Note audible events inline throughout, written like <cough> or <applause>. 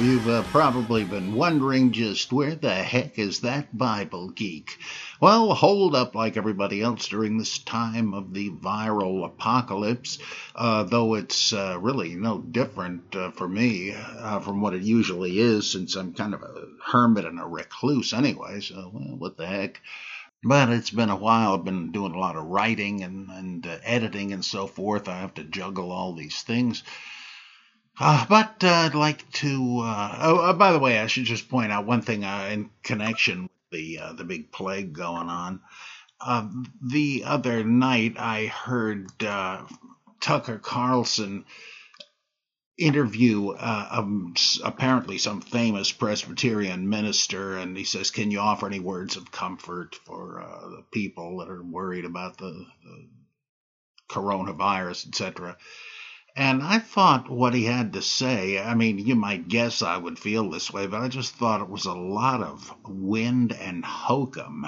You've uh, probably been wondering just where the heck is that Bible geek? Well, hold up like everybody else during this time of the viral apocalypse, uh, though it's uh, really no different uh, for me uh, from what it usually is, since I'm kind of a hermit and a recluse anyway, so well, what the heck. But it's been a while. I've been doing a lot of writing and, and uh, editing and so forth. I have to juggle all these things. Uh, but uh, I'd like to. Uh, oh, uh, by the way, I should just point out one thing uh, in connection with the uh, the big plague going on. Um, the other night, I heard Tucker Carlson interview um, apparently some famous Presbyterian minister, and he says, "Can you offer any words of comfort for the people that are worried about the, the coronavirus, etc.?" And I thought what he had to say, I mean, you might guess I would feel this way, but I just thought it was a lot of wind and hokum.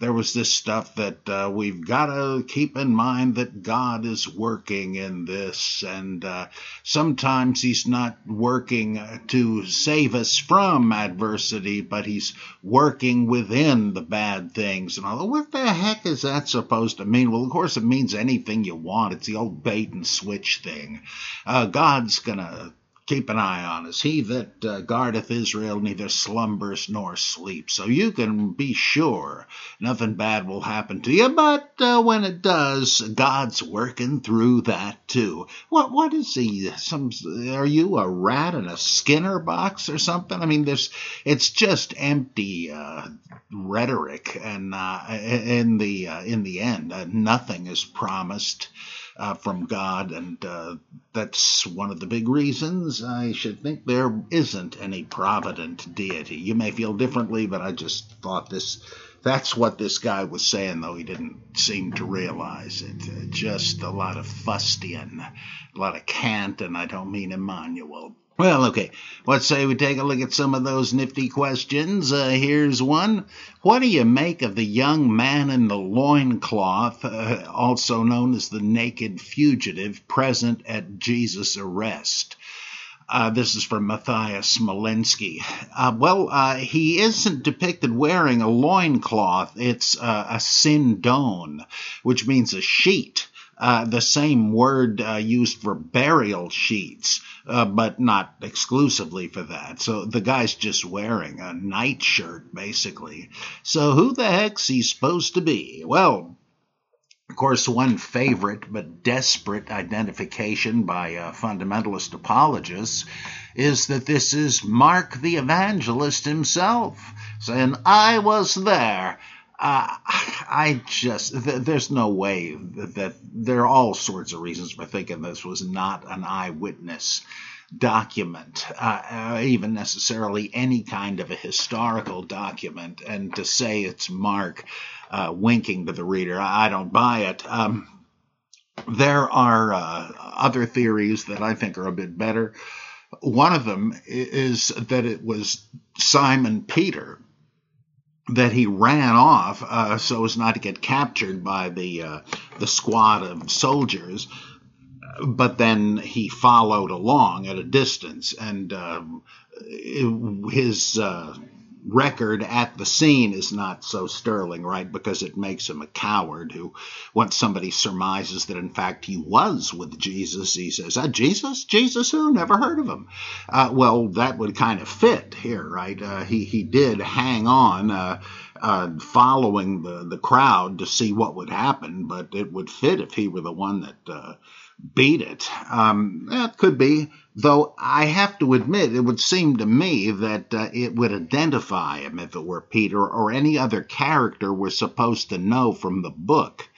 There was this stuff that uh, we've got to keep in mind that God is working in this, and uh, sometimes He's not working to save us from adversity, but He's working within the bad things. And all. What the heck is that supposed to mean? Well, of course, it means anything you want. It's the old bait and switch thing uh, God's going to keep an eye on us. He that uh, guardeth Israel neither slumbers nor sleeps. So you can be sure nothing bad will happen to you. But uh, when it does, God's working through that too. What what is he? Some are you a rat in a Skinner box or something? I mean, there's it's just empty uh, rhetoric, and uh, in the uh, in the end, uh, nothing is promised uh, from God, and uh, that's one of the big reasons I should think there isn't any provident deity. You may feel differently, but I just thought this. That's what this guy was saying, though he didn't seem to realize it. Uh, just a lot of fustian, a lot of cant, and I don't mean Immanuel. Well, okay. Let's say we take a look at some of those nifty questions. Uh, here's one. What do you make of the young man in the loincloth, uh, also known as the naked fugitive, present at Jesus' arrest? Uh, this is from Matthias Smolenski. Uh, well, uh, he isn't depicted wearing a loincloth. It's uh, a sindon, which means a sheet. Uh, the same word uh, used for burial sheets uh, but not exclusively for that. So the guy's just wearing a nightshirt, basically. So who the heck's he supposed to be? Well, of course, one favorite but desperate identification by uh, fundamentalist apologists is that this is Mark the Evangelist himself, saying, I was there. Uh, I just, th- there's no way that, that, there are all sorts of reasons for thinking this was not an eyewitness document, uh, uh, even necessarily any kind of a historical document. And to say it's Mark uh, winking to the reader, I don't buy it. Um, there are uh, other theories that I think are a bit better. One of them is that it was Simon Peter that he ran off uh, so as not to get captured by the uh, the squad of soldiers. But then he followed along at a distance, and uh, his record at the scene is not so sterling, right? Because it makes him a coward who, once somebody surmises that in fact he was with Jesus, he says, ah, Jesus? Jesus who? Never heard of him. Uh, well, that would kind of fit here, right? Uh, he, he did hang on. Uh, uh, following the, the crowd to see what would happen, but it would fit if he were the one that uh, beat it. Um, that could be, though I have to admit, it would seem to me that uh, it would identify him if it were Peter or any other character we're supposed to know from the book.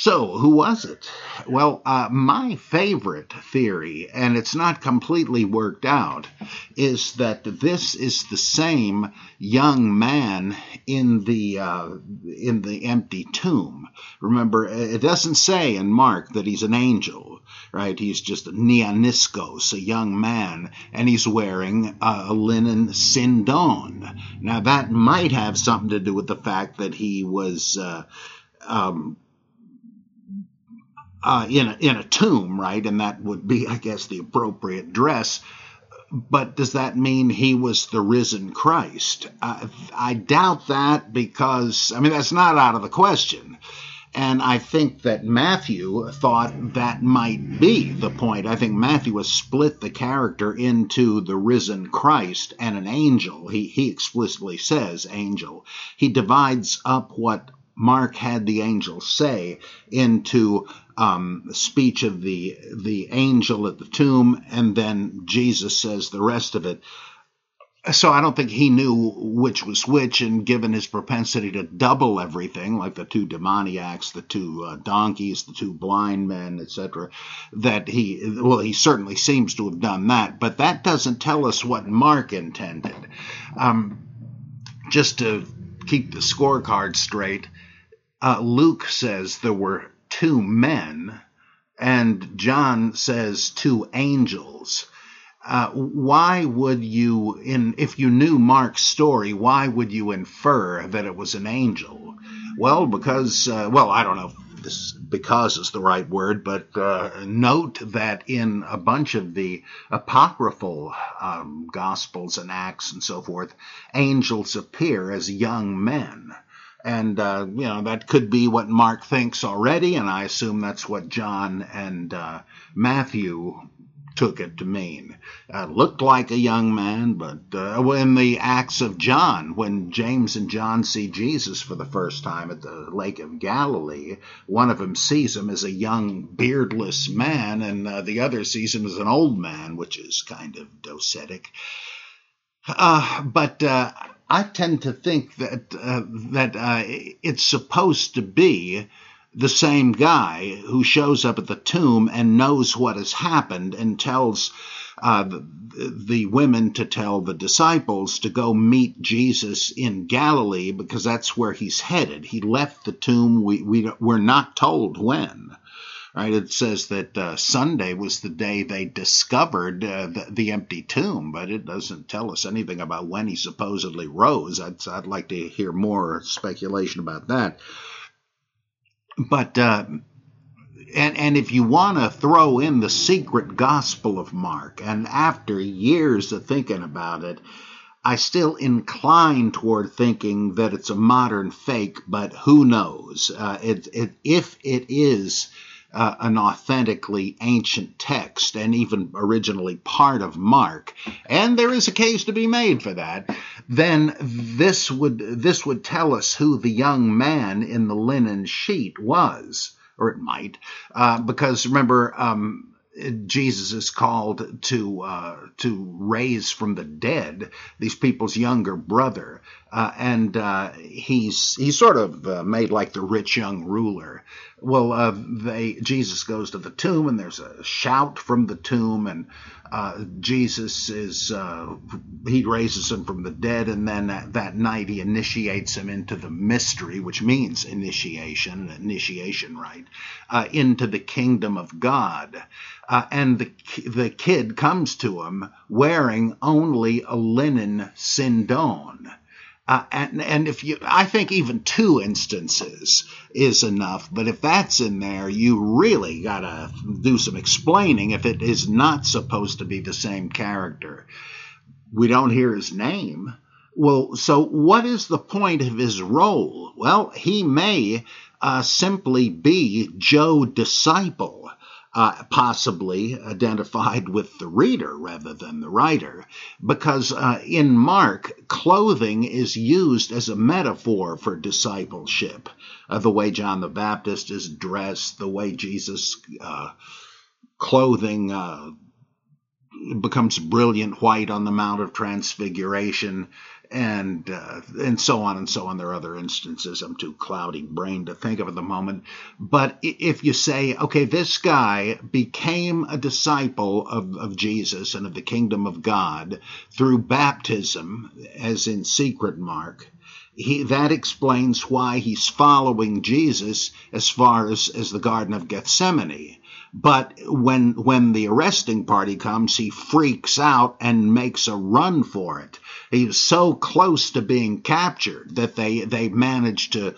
So, who was it? Well, uh, my favorite theory, and it's not completely worked out, is that this is the same young man in the uh, in the empty tomb. Remember, it doesn't say in Mark that he's an angel, right? He's just a neaniskos, a young man, and he's wearing a linen sindon. Now, that might have something to do with the fact that he was. Uh, um, uh, in a, in a tomb, right? And that would be, I guess, the appropriate dress. but does that mean he was the risen Christ? Uh, I doubt that because, I mean, that's not out of the question. And I think that Matthew thought that might be the point. I think Matthew has split the character into the risen Christ and an angel. He, he explicitly says angel. He divides up what Mark had the angel say into um, speech of the the angel at the tomb, and then Jesus says the rest of it. So I don't think he knew which was which, and given his propensity to double everything, like the two demoniacs, the two uh, donkeys, the two blind men, etc., that he well, he certainly seems to have done that, but that doesn't tell us what Mark intended. Um, just to keep the scorecard straight, uh, Luke says there were two men, and John says two angels. Uh, why would you, in if you knew Mark's story, why would you infer that it was an angel? Well, because, uh, well, I don't know if this because is the right word, but uh, note that in a bunch of the apocryphal um, gospels and acts and so forth, angels appear as young men. And, uh, you know, that could be what Mark thinks already, and I assume that's what John and uh, Matthew took it to mean. Uh, looked like a young man, but uh, in the Acts of John, when James and John see Jesus for the first time at the Lake of Galilee, one of them sees him as a young, beardless man, and uh, the other sees him as an old man, which is kind of docetic. Uh, but uh, I tend to think that uh, that uh, it's supposed to be the same guy who shows up at the tomb and knows what has happened and tells uh, the, the, women to tell the disciples to go meet Jesus in Galilee because that's where he's headed. He left the tomb. We, we we're not told when. Right? It says that uh, Sunday was the day they discovered uh, the, the, empty tomb, but it doesn't tell us anything about when he supposedly rose. I'd, I'd like to hear more speculation about that. But uh, and and if you want to throw in the secret gospel of Mark, and after years of thinking about it, I still incline toward thinking that it's a modern fake, but who knows? Uh, it, it, if it is uh, an authentically ancient text and even originally part of Mark, and there is a case to be made for that, then this would this would tell us who the young man in the linen sheet was, or it might, uh, because remember. Um, Jesus is called to uh, to raise from the dead these people's younger brother, uh, and uh, he's he's sort of uh, made like the rich young ruler. Well, uh, they Jesus goes to the tomb, and there's a shout from the tomb, and uh, Jesus is uh, he raises him from the dead, and then that, that, night he initiates him into the mystery, which means initiation, initiation, right, uh, into the kingdom of God. Uh, and the the kid comes to him wearing only a linen sindon. Uh, and, and if you, I think even two instances is enough. But if that's in there, you really got to do some explaining if it is not supposed to be the same character. We don't hear his name. Well, so what is the point of his role? Well, he may uh, simply be Joe Disciple uh, possibly identified with the reader rather than the writer, because uh, in Mark, clothing is used as a metaphor for discipleship. Uh, the way John the Baptist is dressed, the way Jesus' uh, clothing uh, becomes brilliant white on the Mount of Transfiguration and uh, and so on and so on. There are other instances. I'm too cloudy brain to think of at the moment. But if you say, okay, this guy became a disciple of, of Jesus and of the kingdom of God through baptism, as in secret mark. He, that explains why he's following Jesus as far as, as the Garden of Gethsemane but when when the arresting party comes, he freaks out and makes a run for it. He's so close to being captured that they they manage to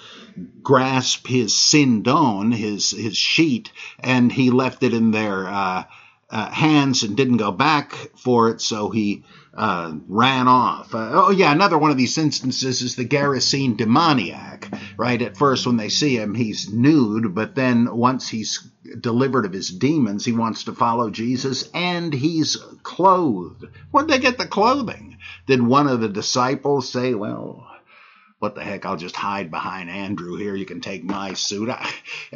grasp his sindon, his his sheet, and he left it in their uh, uh, hands and didn't go back for it, so he uh, ran off. Uh, oh, yeah, another one of these instances is the Gerasene demoniac, right? At first, when they see him, he's nude, but then once he's delivered of his demons, he wants to follow Jesus, and he's clothed. Where'd they get the clothing? Did one of the disciples say, well, what the heck, I'll just hide behind Andrew here. You can take my suit. I,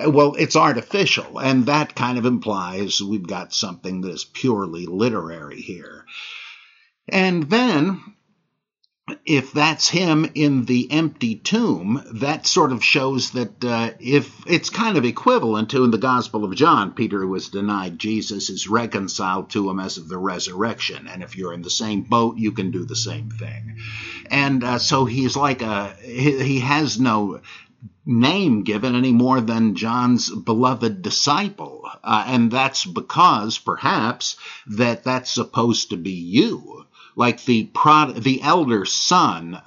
well, it's artificial, and that kind of implies we've got something that is purely literary here. And then if that's him in the empty tomb, that sort of shows that uh, if it's kind of equivalent to in the Gospel of John, Peter, who was denied Jesus, is reconciled to him as of the resurrection. And if you're in the same boat, you can do the same thing. And uh, so he's like a, he, he has no name given any more than John's beloved disciple. Uh, and that's because, perhaps, that that's supposed to be you like the prod, the elder son,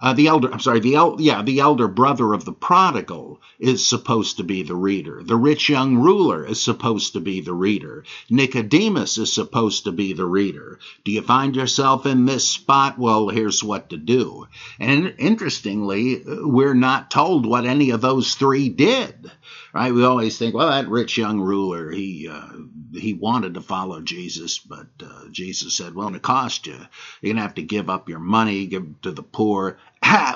uh, the elder, I'm sorry, the el- yeah, the elder brother of the prodigal is supposed to be the reader. The rich young ruler is supposed to be the reader. Nicodemus is supposed to be the reader. Do you find yourself in this spot? Well, here's what to do. And interestingly, we're not told what any of those three did right? We always think, well, that rich young ruler, he uh, he wanted to follow Jesus, but uh, Jesus said, well, it cost you. You're gonna have to give up your money, give to the poor.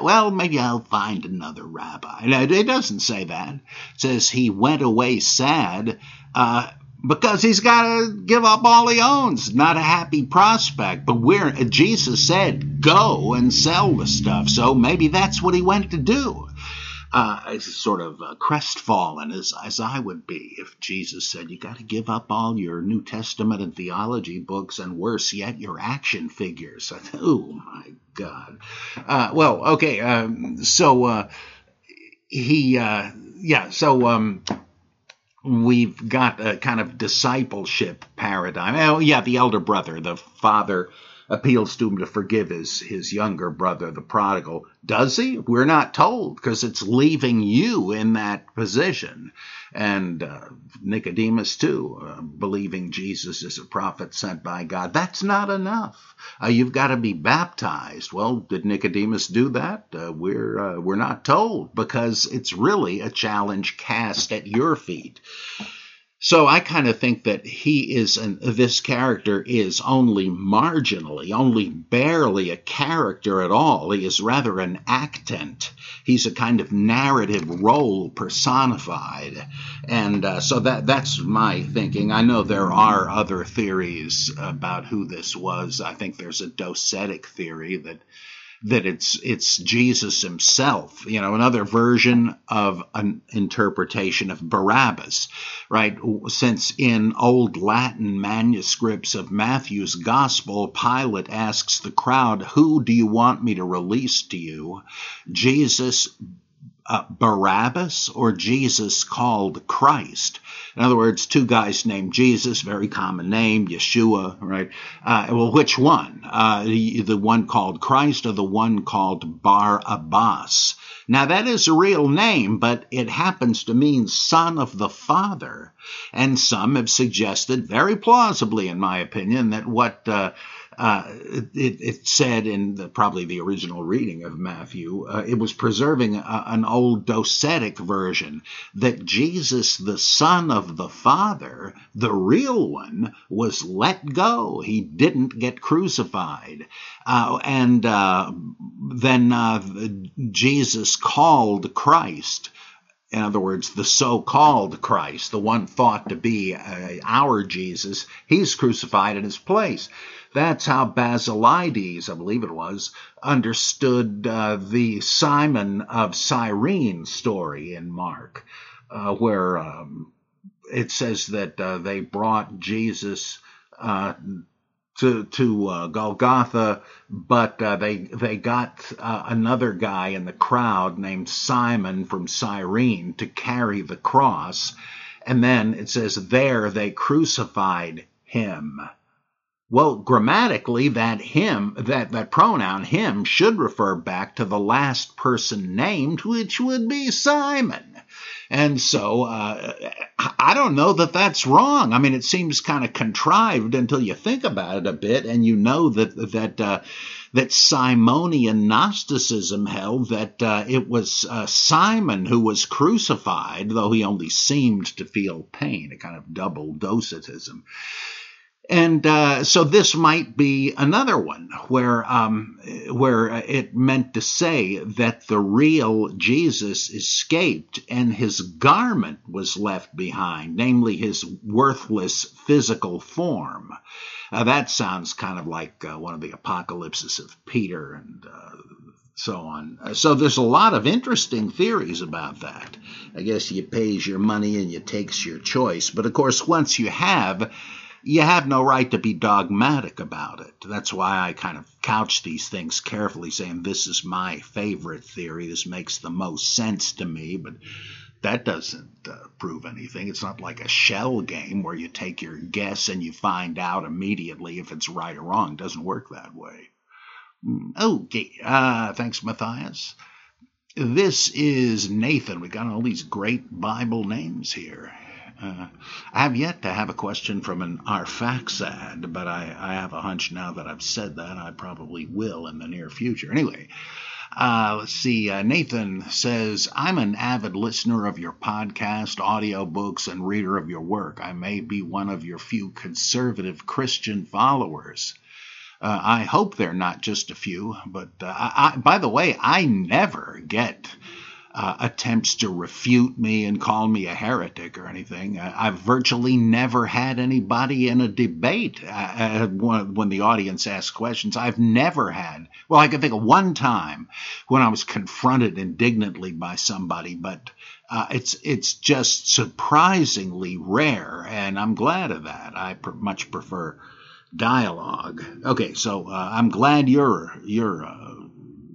well, maybe I'll find another rabbi. It doesn't say that. It says he went away sad. Uh, because he's got to give up all he owns. Not a happy prospect. But we're, Jesus said, go and sell the stuff. So maybe that's what he went to do uh, sort of uh, crestfallen as, as I would be if Jesus said, You got to give up all your New Testament and theology books, and worse yet, your action figures. <laughs> oh my God. Uh, well, okay, um, so uh, he, uh, yeah, so. Um, we've got a kind of discipleship paradigm. Oh, yeah, the elder brother, the father appeals to him to forgive his, his younger brother, the prodigal. Does he? We're not told because it's leaving you in that position. And uh, Nicodemus, too, uh, believing Jesus is a prophet sent by God. That's not enough. Uh, you've got to be baptized. Well, did Nicodemus do that? Uh, we're, uh, we're not told because it's really a challenge cast at your feet. So I kind of think that he is, an, this character is only marginally, only barely a character at all. He is rather an actant. He's a kind of narrative role personified, and uh, so that that's my thinking. I know there are other theories about who this was. I think there's a docetic theory that that it's it's Jesus himself, you know, another version of an interpretation of Barabbas, right? Since in old Latin manuscripts of Matthew's gospel, Pilate asks the crowd, "Who do you want me to release to you?" Jesus uh, Barabbas or Jesus called Christ. In other words, two guys named Jesus, very common name, Yeshua, right? Uh, well, which one? Uh, the, one called Christ or the one called Bar Abbas? Now, that is a real name, but it happens to mean son of the Father. And some have suggested, very plausibly, in my opinion, that what uh, it, it, said in the, probably the original reading of Matthew, uh, it was preserving a, an old docetic version that Jesus, the Son of the Father, the real one, was let go. He didn't get crucified. Uh, and uh, then uh, Jesus called Christ in other words, the so called Christ, the one thought to be uh, our Jesus, he's crucified in his place. That's how Basilides, I believe it was, understood uh, the Simon of Cyrene story in Mark, uh, where um, it says that uh, they brought Jesus uh, to to uh, Golgotha, but uh, they they got uh, another guy in the crowd named Simon from Cyrene to carry the cross, and then it says there they crucified him. Well, grammatically, that him, that, that pronoun him should refer back to the last person named, which would be Simon. And so uh, I don't know that that's wrong. I mean, it seems kind of contrived until you think about it a bit, and you know that that uh, that Simonian Gnosticism held that uh, it was uh, Simon who was crucified, though he only seemed to feel pain, a kind of double docetism. And uh, so this might be another one where um, where it meant to say that the real Jesus escaped and his garment was left behind, namely his worthless physical form. Uh, that sounds kind of like uh, one of the apocalypses of Peter and uh, so on. So there's a lot of interesting theories about that. I guess you pays your money and you takes your choice. But of course, once you have you have no right to be dogmatic about it. That's why I kind of couch these things carefully, saying this is my favorite theory. This makes the most sense to me, but that doesn't uh, prove anything. It's not like a shell game where you take your guess and you find out immediately if it's right or wrong. It doesn't work that way. Mm, okay, uh, thanks, Matthias. This is Nathan. We've got all these great Bible names here. Uh, I have yet to have a question from an Arphaxad, but I, I, have a hunch now that I've said that I probably will in the near future. Anyway, uh, let's see. Uh, Nathan says, I'm an avid listener of your podcast, audiobooks, and reader of your work. I may be one of your few conservative Christian followers. Uh, I hope they're not just a few, but uh, I, I, by the way, I never get uh, attempts to refute me and call me a heretic or anything. I, have virtually never had anybody in a debate uh, uh when, the audience asks questions. I've never had, well, I can think of one time when I was confronted indignantly by somebody, but uh, it's it's just surprisingly rare, and I'm glad of that. I pr- much prefer dialogue. Okay, so uh, I'm glad you're you're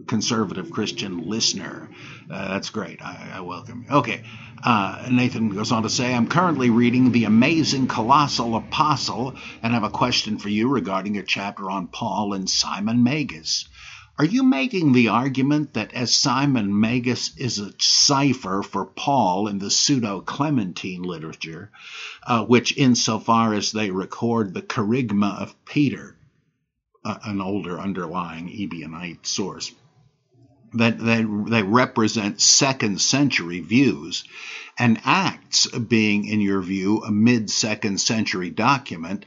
conservative Christian listener. Uh, that's great. I, I, welcome you. Okay. Uh, Nathan goes on to say, I'm currently reading The Amazing Colossal Apostle and have a question for you regarding a chapter on Paul and Simon Magus. Are you making the argument that as Simon Magus is a cipher for Paul in the pseudo Clementine literature, uh, which, insofar as they record the kerygma of Peter, uh, an older underlying Ebionite source, that they, they represent second century views, and Acts being, in your view, a mid second century document,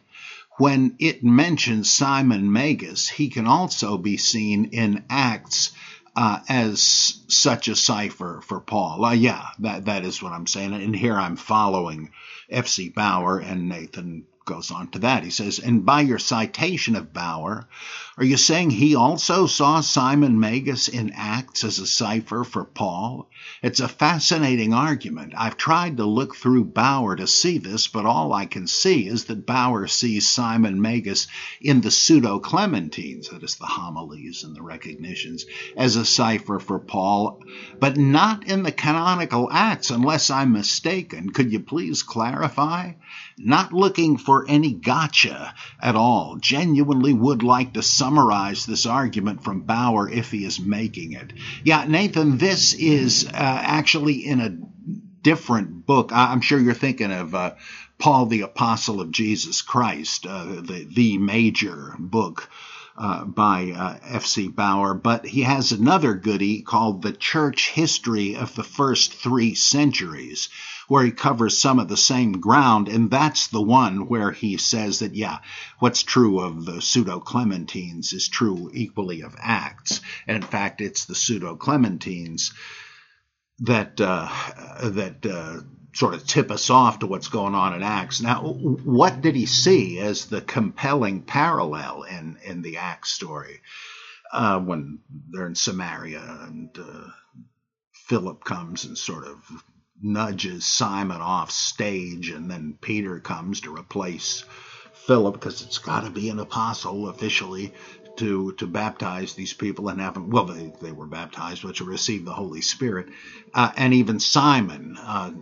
when it mentions Simon Magus, he can also be seen in Acts uh, as such a cipher for Paul. Uh, yeah, that, that is what I'm saying. And here I'm following F.C. Baur, and Nathan goes on to that. He says, And by your citation of Baur, are you saying he also saw Simon Magus in Acts as a cipher for Paul? It's a fascinating argument. I've tried to look through Baur to see this, but all I can see is that Baur sees Simon Magus in the pseudo Clementines, that is, the homilies and the recognitions, as a cipher for Paul, but not in the canonical Acts, unless I'm mistaken. Could you please clarify? Not looking for any gotcha at all. Genuinely would like to summarize this argument from Baur if he is making it. Yeah, Nathan, this is uh, actually in a different book. I'm sure you're thinking of uh, Paul the Apostle of Jesus Christ, uh, the, the major book. Uh, by uh, F.C. Baur, but he has another goody called The Church History of the First Three Centuries, where he covers some of the same ground, and that's the one where he says that, yeah, what's true of the pseudo Clementines is true equally of Acts. And in fact, it's the pseudo Clementines that uh, that uh, sort of tip us off to what's going on in Acts. Now, what did he see as the compelling parallel in in the Acts story uh, when they're in Samaria and uh, Philip comes and sort of nudges Simon off stage, and then Peter comes to replace Philip because it's got to be an apostle officially to to baptize these people and have them. Well, they, they were baptized, but to receive the Holy Spirit, uh, and even Simon uh,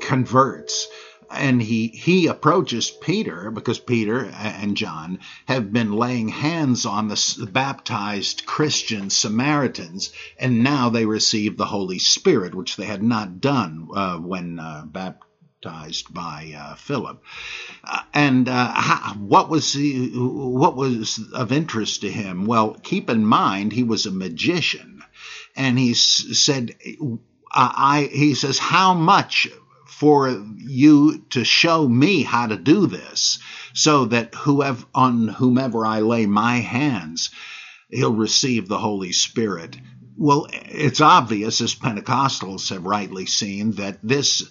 converts. And he he approaches Peter because Peter and John have been laying hands on the baptized Christian Samaritans, and now they receive the Holy Spirit, which they had not done uh, when uh, baptized by uh, Philip. Uh, and uh, how, what was he, what was of interest to him? Well, keep in mind he was a magician, and he said. I, he says, how much for you to show me how to do this, so that whoever on whomever I lay my hands, he'll receive the Holy Spirit. Well, it's obvious, as Pentecostals have rightly seen, that this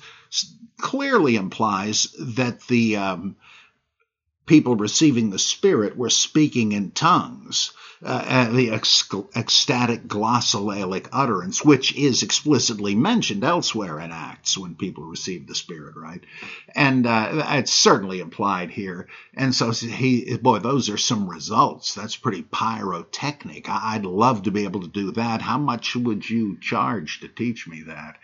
clearly implies that the um, people receiving the Spirit were speaking in tongues uh, the ecstatic glossolalic utterance, which is explicitly mentioned elsewhere in Acts when people receive the Spirit, right? And uh, it's certainly implied here. And so he, boy, those are some results. That's pretty pyrotechnic. I'd love to be able to do that. How much would you charge to teach me that?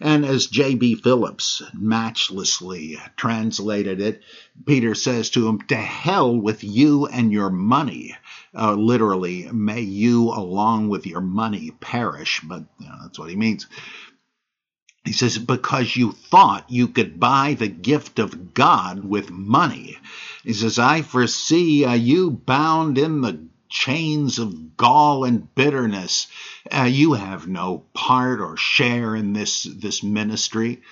And as J.B. Phillips matchlessly translated it, Peter says to him, To hell with you and your money uh, literally, may you along with your money perish, but you know, that's what he means. He says, because you thought you could buy the gift of God with money. He says, I foresee uh, you bound in the chains of gall and bitterness. Uh, you have no part or share in this, this ministry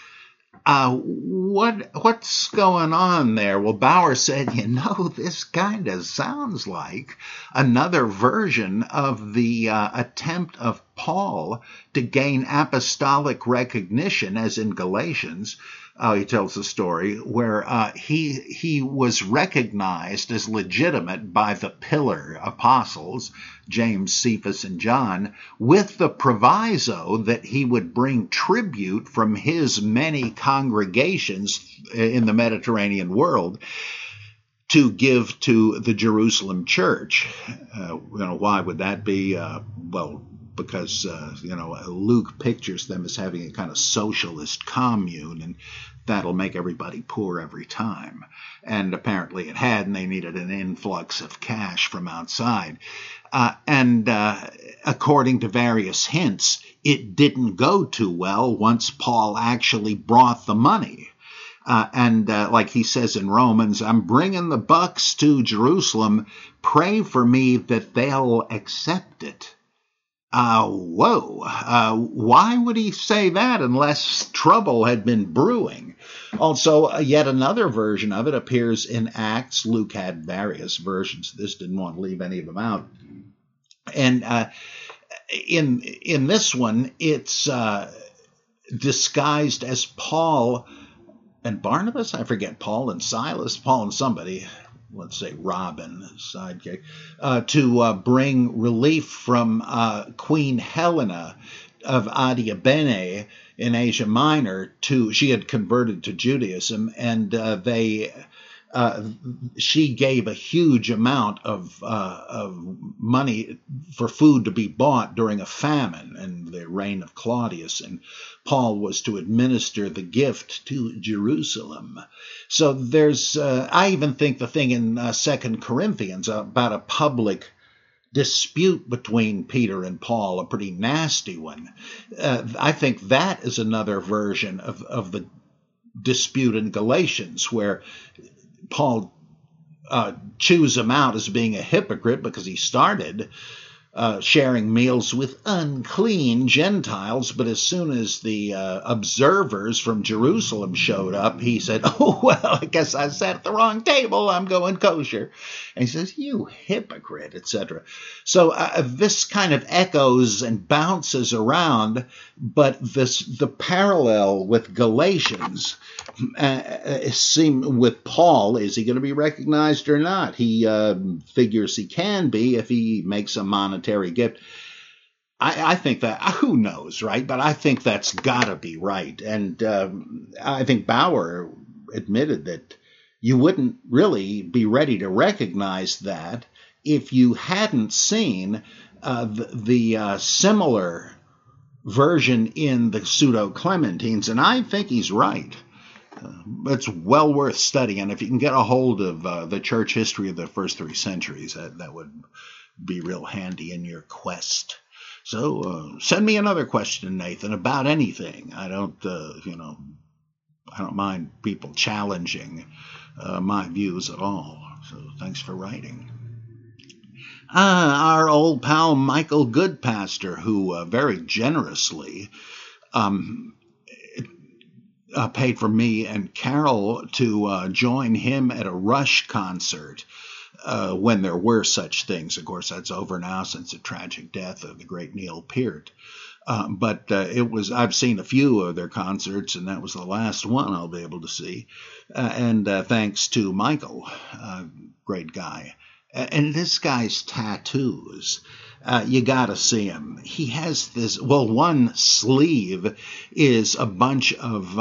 uh, what what's going on there? Well, Baur said, you know, <laughs> this kind of sounds like another version of the uh, attempt of Paul to gain apostolic recognition, as in Galatians, uh, he tells the story where uh, he he was recognized as legitimate by the pillar apostles James, Cephas, and John, with the proviso that he would bring tribute from his many congregations in the Mediterranean world to give to the Jerusalem church. Uh, you know, why would that be? Uh, well, because uh, you know Luke pictures them as having a kind of socialist commune, and that'll make everybody poor every time. And apparently it had, and they needed an influx of cash from outside. Uh, and uh, according to various hints, it didn't go too well once Paul actually brought the money. Uh, and uh, like he says in Romans, I'm bringing the bucks to Jerusalem. Pray for me that they'll accept it. Uh, whoa. Uh, why would he say that unless trouble had been brewing? Also, uh, yet another version of it appears in Acts. Luke had various versions. This didn't want to leave any of them out. And uh, in in this one, it's uh, disguised as Paul and Barnabas. I forget Paul and Silas. Paul and somebody let's say Robin, sidekick, uh, to uh, bring relief from uh, Queen Helena of Adiabene in Asia Minor to she had converted to Judaism, and uh, they uh, she gave a huge amount of, uh, of money for food to be bought during a famine in the reign of Claudius, and Paul was to administer the gift to Jerusalem. So there's, uh, I even think the thing in uh, Second Corinthians about a public dispute between Peter and Paul, a pretty nasty one. Uh, I think that is another version of, of the dispute in Galatians, where Paul uh, chews him out as being a hypocrite because he started uh, sharing meals with unclean Gentiles. But as soon as the uh, observers from Jerusalem showed up, he said, <laughs> Oh, well, I guess I sat at the wrong table. I'm going kosher. And he says, You hypocrite, etc. So uh, this kind of echoes and bounces around, but this the parallel with Galatians uh, uh seem with Paul is he going to be recognized or not? He uh, figures he can be if he makes a monetary gift. I, I, think that who knows, right? But I think that's got to be right, and um, I think Baur admitted that you wouldn't really be ready to recognize that if you hadn't seen uh, the, the uh, similar version in the pseudo Clementines, and I think he's right. Uh, it's well worth studying. If you can get a hold of uh, the church history of the first three centuries, that, that would be real handy in your quest. So uh, send me another question, Nathan, about anything. I don't, uh, you know, I don't mind people challenging uh, my views at all. So thanks for writing. Uh, our old pal Michael Goodpaster, who uh, very generously um, uh, paid for me and Carol to uh, join him at a Rush concert. Uh, when there were such things. Of course, that's over now since the tragic death of the great Neil Peart. Uh, but uh, it was I've seen a few of their concerts, and that was the last one I'll be able to see. Uh, and uh, thanks to Michael, uh, great guy, and this guy's tattoos. Uh, you gotta see him. He has this. Well, one sleeve is a bunch of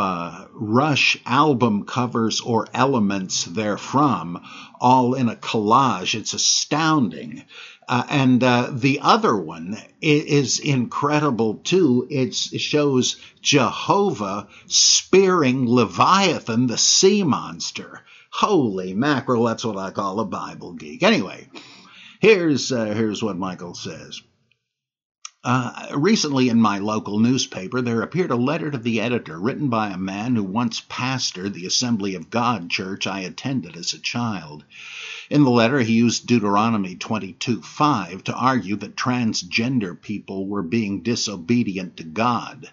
Rush album covers or elements therefrom, all in a collage. It's astounding. Uh, and uh, the other one is incredible too. It's, it shows Jehovah spearing Leviathan, the sea monster. Holy mackerel, that's what I call a Bible geek. Anyway, here's, uh, here's what Michael says. Uh, recently, in my local newspaper, there appeared a letter to the editor written by a man who once pastored the Assembly of God church I attended as a child. In the letter, he used Deuteronomy 22:5 to argue that transgender people were being disobedient to God.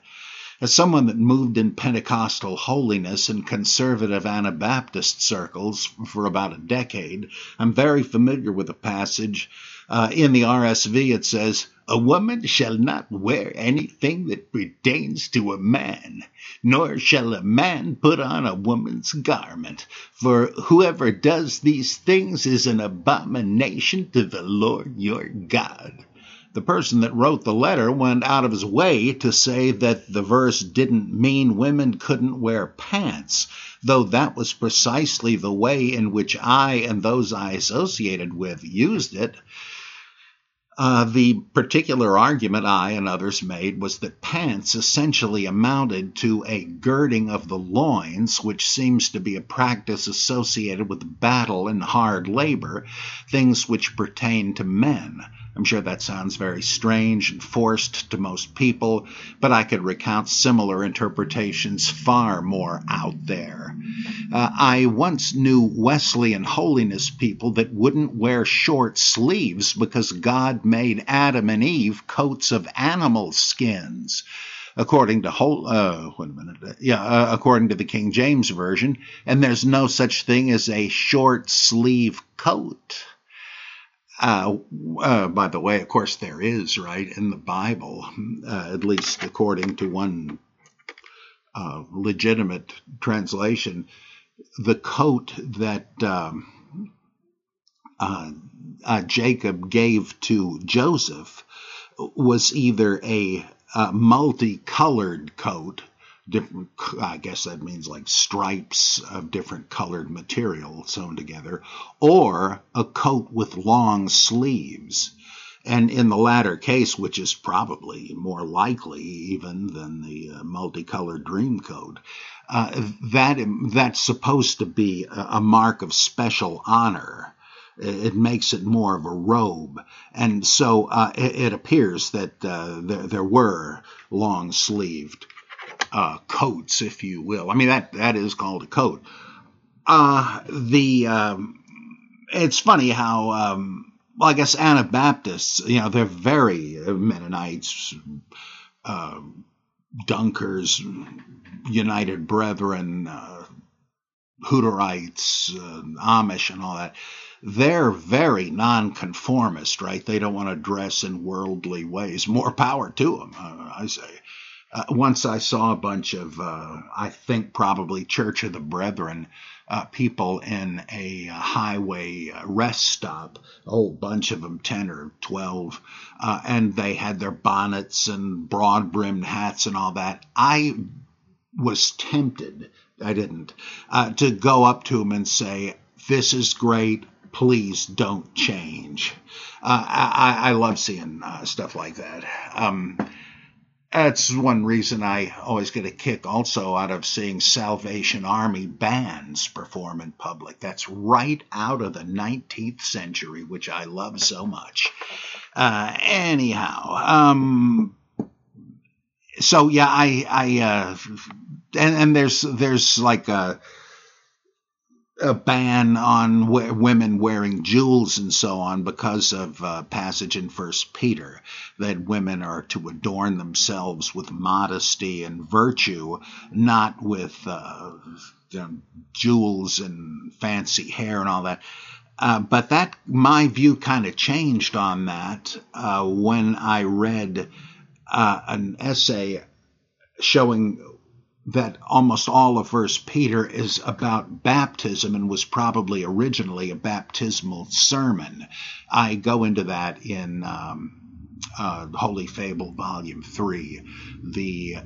As someone that moved in Pentecostal holiness and conservative Anabaptist circles for about a decade, I'm very familiar with the passage. Uh, in the RSV, it says, A woman shall not wear anything that pertains to a man, nor shall a man put on a woman's garment. For whoever does these things is an abomination to the Lord your God the person that wrote the letter went out of his way to say that the verse didn't mean women couldn't wear pants, though that was precisely the way in which I and those I associated with used it. Uh, the particular argument I and others made was that pants essentially amounted to a girding of the loins, which seems to be a practice associated with battle and hard labor, things which pertain to men. I'm sure that sounds very strange and forced to most people, but I could recount similar interpretations far more out there. Uh, I once knew Wesleyan holiness people that wouldn't wear short sleeves because God made Adam and Eve coats of animal skins according to whole uh, wait a minute yeah uh, according to the King James version and there's no such thing as a short sleeve coat uh, uh, by the way, of course, there is, right, in the Bible, uh, at least according to one uh, legitimate translation, the coat that um, uh, uh, Jacob gave to Joseph was either a multicolored coat different, I guess that means like stripes of different colored material sewn together, or a coat with long sleeves. And in the latter case, which is probably more likely even than the uh, multicolored dream coat, uh, that that's supposed to be a, a mark of special honor it makes it more of a robe. And so uh, it, it, appears that uh, there, there, were long sleeved uh, coats, if you will. I mean that that is called a coat. Uh, the um, it's funny how um, well I guess Anabaptists, you know, they're very Mennonites, uh, Dunkers, United Brethren, uh, Hutterites, uh, Amish, and all that. They're very nonconformist, right? They don't want to dress in worldly ways. More power to them, I say uh, once I saw a bunch of, uh, I think probably Church of the Brethren uh, people in a uh, highway uh, rest stop, a whole bunch of them, 10 or 12, uh, and they had their bonnets and broad brimmed hats and all that. I was tempted, I didn't, to go up to them and say, This is great. Please don't change. I, I, love seeing stuff like that. Um, that's one reason I always get a kick also out of seeing Salvation Army bands perform in public. That's right out of the 19th century, which I love so much. Uh, anyhow, um, so yeah, I, I, uh, and, and there's, there's like a, a ban on w- women wearing jewels and so on because of uh, passage in First Peter that women are to adorn themselves with modesty and virtue, not with uh, you know, jewels and fancy hair and all that. Uh, but that my view kind of changed on that uh, when I read uh, an essay showing that almost all of First Peter is about baptism and was probably originally a baptismal sermon. I go into that in um, uh, Holy Fable, Volume Three, the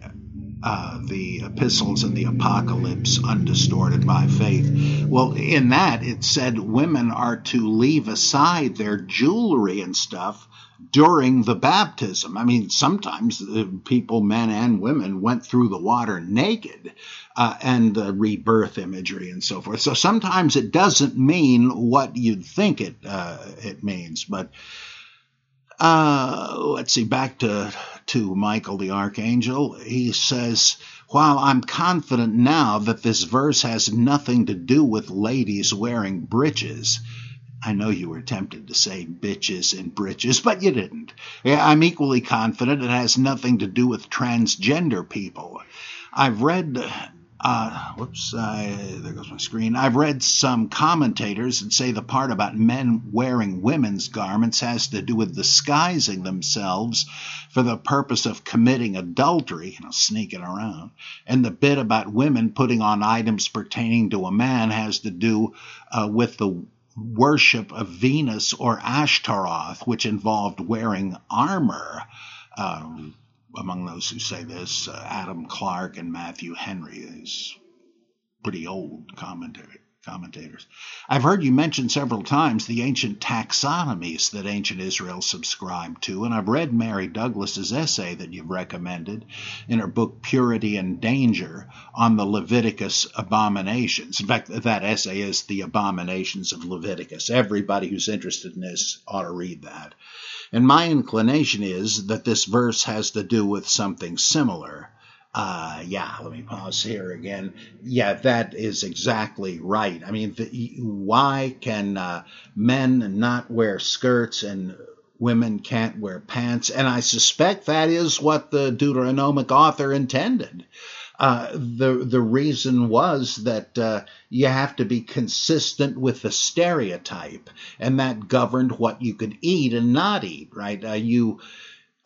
uh, the epistles and the apocalypse undistorted by faith. Well, in that it said women are to leave aside their jewelry and stuff during the baptism. I mean, sometimes people, men and women, went through the water naked uh, and uh, rebirth imagery and so forth. So sometimes it doesn't mean what you'd think it uh, it means. But uh, let's see, back to to Michael the archangel. He says. While I'm confident now that this verse has nothing to do with ladies wearing breeches, I know you were tempted to say bitches and britches, but you didn't. I'm equally confident it has nothing to do with transgender people. I've read, uh, whoops, uh, there goes my screen. I've read some commentators that say the part about men wearing women's garments has to do with disguising themselves for the purpose of committing adultery, you know, sneaking around. And the bit about women putting on items pertaining to a man has to do uh, with the worship of Venus or Ashtaroth, which involved wearing armor. Um, among those who say this, uh, Adam Clarke and Matthew Henry is pretty old commentary commentators. I've heard you mention several times the ancient taxonomies that ancient Israel subscribed to, and I've read Mary Douglas's essay that you've recommended in her book Purity and Danger on the Leviticus abominations. In fact, that essay is The Abominations of Leviticus. Everybody who's interested in this ought to read that. And my inclination is that this verse has to do with something similar. Uh, yeah, let me pause here again. Yeah, that is exactly right. I mean, the, why can uh, men not wear skirts and women can't wear pants? And I suspect that is what the Deuteronomic author intended. Uh, the the reason was that uh, you have to be consistent with the stereotype, and that governed what you could eat and not eat. Right? Uh, you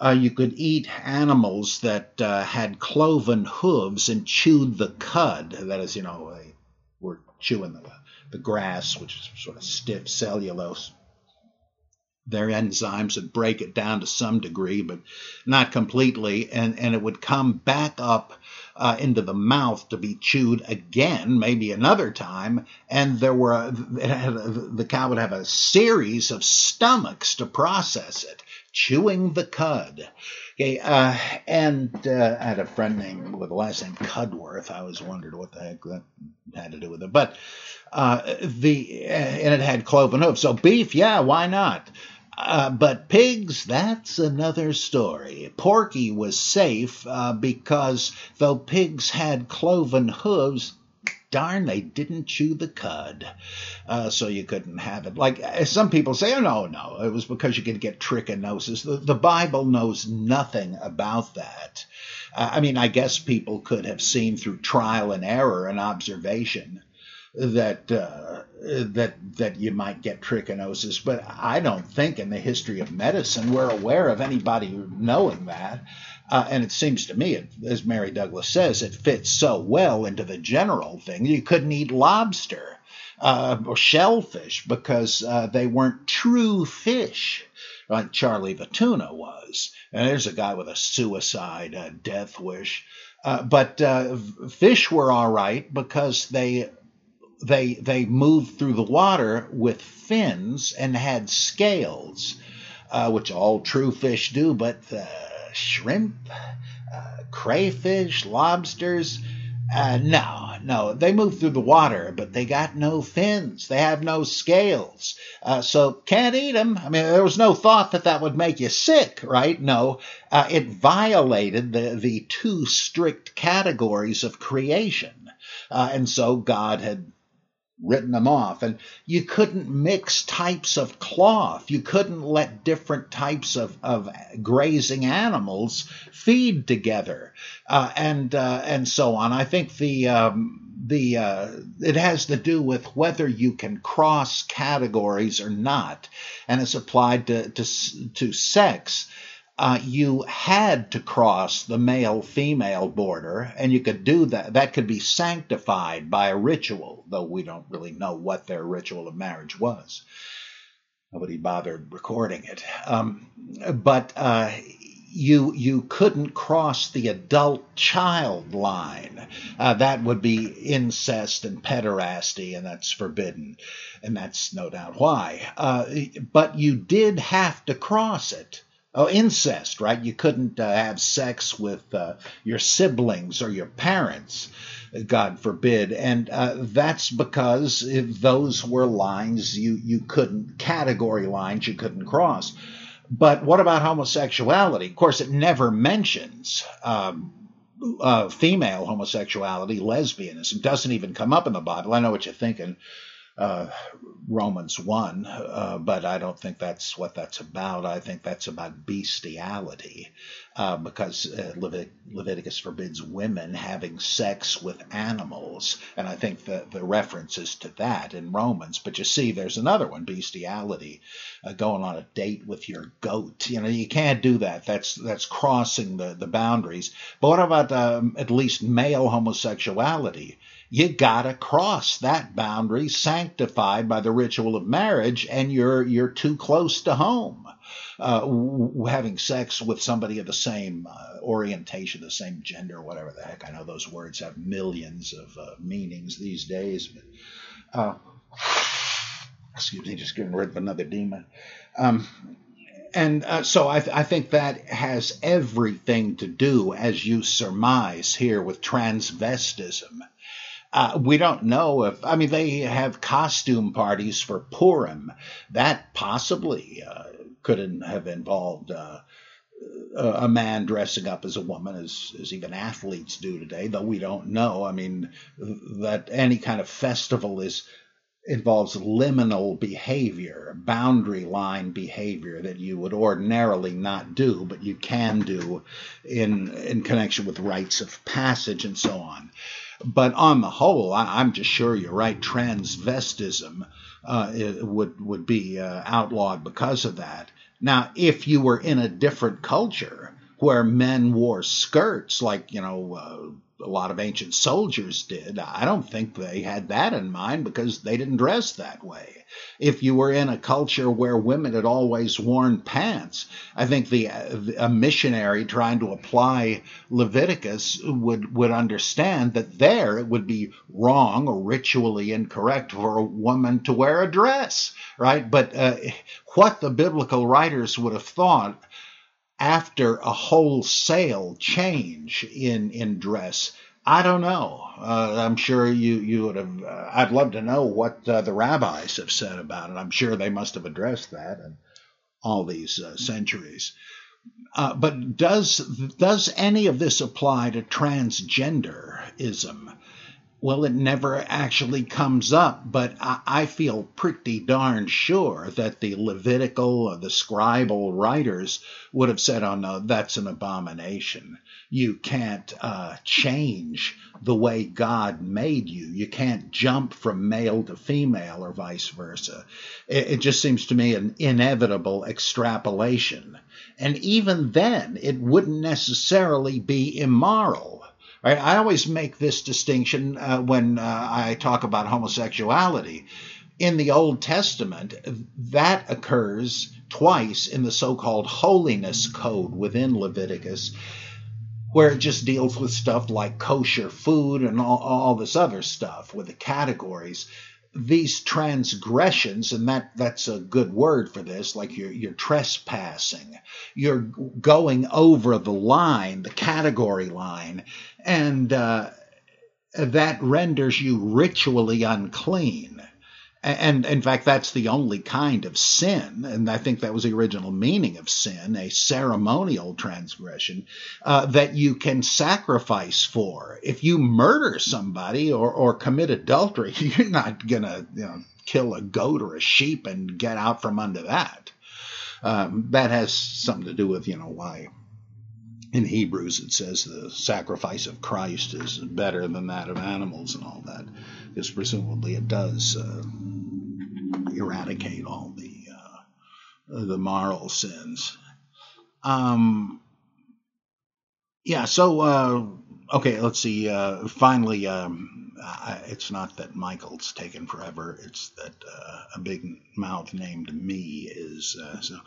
uh, you could eat animals that uh, had cloven hooves and chewed the cud. That is, you know, they were chewing the, the grass, which is sort of stiff cellulose. Their enzymes would break it down to some degree, but not completely, and, and it would come back up uh, into the mouth to be chewed again, maybe another time, and there were the cow would have a series of stomachs to process it chewing the cud. Okay, uh, and uh, I had a friend named with the last name Cudworth. I always wondered what the heck that had to do with it, but uh, the and it had cloven hooves. So beef, yeah, why not? Uh, but pigs, that's another story. Porky was safe uh, because though pigs had cloven hooves, darn, they didn't chew the cud, uh, so you couldn't have it. Like uh, some people say, oh no, no, it was because you could get trichinosis. The, the Bible knows nothing about that. Uh, I mean, I guess people could have seen through trial and error and observation that uh, that that you might get trichinosis, but I don't think in the history of medicine we're aware of anybody knowing that. Uh, and it seems to me, as Mary Douglas says, it fits so well into the general thing. You couldn't eat lobster uh, or shellfish because uh, they weren't true fish, like Charlie the tuna was. And there's a guy with a suicide uh, death wish. Uh, but uh, fish were all right because they they they moved through the water with fins and had scales, which all true fish do, but shrimp, uh, crayfish, lobsters. Uh, no, no, they move through the water, but they got no fins. They have no scales. Uh, so can't eat them. I mean, there was no thought that that would make you sick, right? No, it violated the, the two strict categories of creation. And so God had written them off. And you couldn't mix types of cloth. You couldn't let different types of, of grazing animals feed together, uh, and uh, and so on. I think the um, the uh, it has to do with whether you can cross categories or not, and it's applied to to, to sex uh, you had to cross the male female border, and you could do that. That could be sanctified by a ritual, though we don't really know what their ritual of marriage was. Nobody bothered recording it. Um, but uh, you you couldn't cross the adult child line. Uh, that would be incest and pederasty, and that's forbidden, and that's no doubt why. Uh, but you did have to cross it. Oh, incest, right? You couldn't uh, have sex with uh, your siblings or your parents, God forbid. And uh, that's because if those were lines you, you couldn't, category lines you couldn't cross. But what about homosexuality? Of course, it never mentions um, uh, female homosexuality, lesbianism. Doesn't even come up in the Bible. I know what you're thinking uh, Romans 1, uh, but I don't think that's what that's about. I think that's about bestiality uh, because uh, Levit- Leviticus forbids women having sex with animals. And I think the, the reference is to that in Romans. But you see, there's another one bestiality, uh, going on a date with your goat. You know, you can't do that. That's, that's crossing the, the boundaries. But what about um, at least male homosexuality? You gotta cross that boundary sanctified by the ritual of marriage, and you're you're too close to home. Uh, w- having sex with somebody of the same uh, orientation, the same gender, whatever the heck. I know those words have millions of uh, meanings these days, but uh, excuse me, just getting rid of another demon. Um, and uh, so I, th- I, think that has everything to do, as you surmise here, with transvestism. Uh, we don't know if, I mean, they have costume parties for Purim. That possibly uh, could have involved uh, a man dressing up as a woman, as, as even athletes do today, though we don't know. I mean, that any kind of festival is involves liminal behavior, boundary line behavior that you would ordinarily not do, but you can do in in connection with rites of passage and so on. But on the whole, I, am just sure you're right. Transvestism uh, would would be uh, outlawed because of that. Now, if you were in a different culture where men wore skirts, like you know. A lot of ancient soldiers did. I don't think they had that in mind because they didn't dress that way if you were in a culture where women had always worn pants. I think the a missionary trying to apply Leviticus would would understand that there it would be wrong or ritually incorrect for a woman to wear a dress, right? But uh, what the biblical writers would have thought after a wholesale change in in dress I don't know. Uh, I'm sure you you would have. Uh, I'd love to know what uh, the rabbis have said about it. I'm sure they must have addressed that in all these uh, centuries. Uh, but does does any of this apply to transgenderism? Well, it never actually comes up, but I, I feel pretty darn sure that the Levitical or the scribal writers would have said, oh no, that's an abomination. You can't uh, change the way God made you. You can't jump from male to female or vice versa. It, it just seems to me an inevitable extrapolation. And even then, it wouldn't necessarily be immoral Right? I always make this distinction uh, when uh, I talk about homosexuality. In the Old Testament, that occurs twice in the so called holiness code within Leviticus, where it just deals with stuff like kosher food and all, all this other stuff with the categories these transgressions, and that, that's a good word for this, like you're, you're trespassing, you're going over the line, the category line, and uh, that renders you ritually unclean. And in fact, that's the only kind of sin, and I think that was the original meaning of sin, a ceremonial transgression, uh, that you can sacrifice for. If you murder somebody or, or commit adultery, <laughs> you're not going to you know, kill a goat or a sheep and get out from under that. Um, that has something to do with, you know, why in Hebrews it says the sacrifice of Christ is better than that of animals and all that, because presumably it does uh, eradicate all the uh, the moral sins. Um, yeah. So uh, okay, let's see. Uh, finally, um, it's not that Michael's taken forever. It's that uh, a big mouth named me is. Uh, so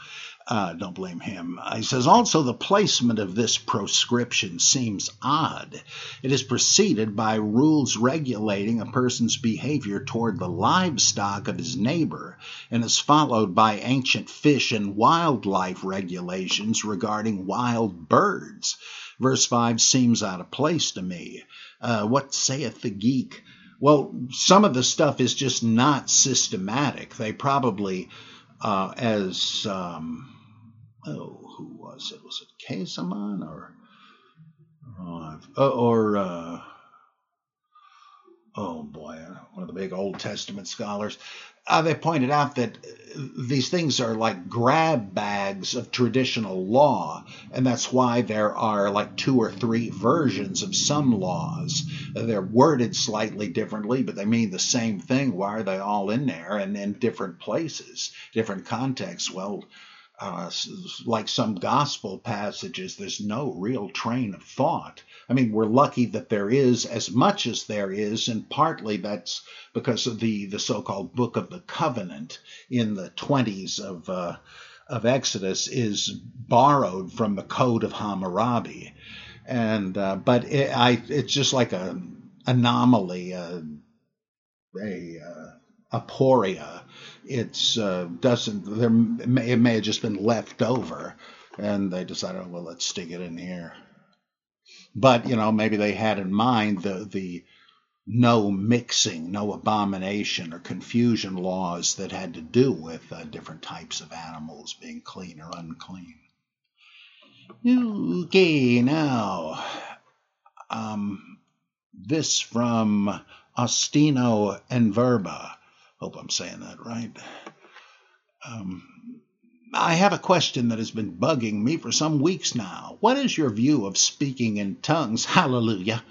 uh, don't blame him. He says also the placement of this proscription seems odd. It is preceded by rules regulating a person's behavior toward the livestock of his neighbor, and is followed by ancient fish and wildlife regulations regarding wild birds. Verse 5 seems out of place to me. Uh, what saith the geek? Well, some of the stuff is just not systematic. They probably, uh, as um, oh, who was it? Was it Casamon or oh, or uh, oh boy, one of the big Old Testament scholars uh, they pointed out that these things are like grab bags of traditional law, and that's why there are like two or three versions of some laws. They're worded slightly differently, but they mean the same thing. Why are they all in there and in different places, different contexts? Well, uh, like some gospel passages, there's no real train of thought. I mean, we're lucky that there is as much as there is, and partly that's because of the, the so-called Book of the Covenant in the 20s of uh, of Exodus is borrowed from the Code of Hammurabi, and uh, but it, I it's just like a anomaly, a a, uh, aporia it's uh, doesn't there may, it may have just been left over and they decided well let's stick it in here. But you know maybe they had in mind the the no mixing no abomination or confusion laws that had to do with uh, different types of animals being clean or unclean. Okay now um, this from Ostino and Verba Hope I'm saying that right. Um, I have a question that has been bugging me for some weeks now. What is your view of speaking in tongues, <laughs> hallelujah,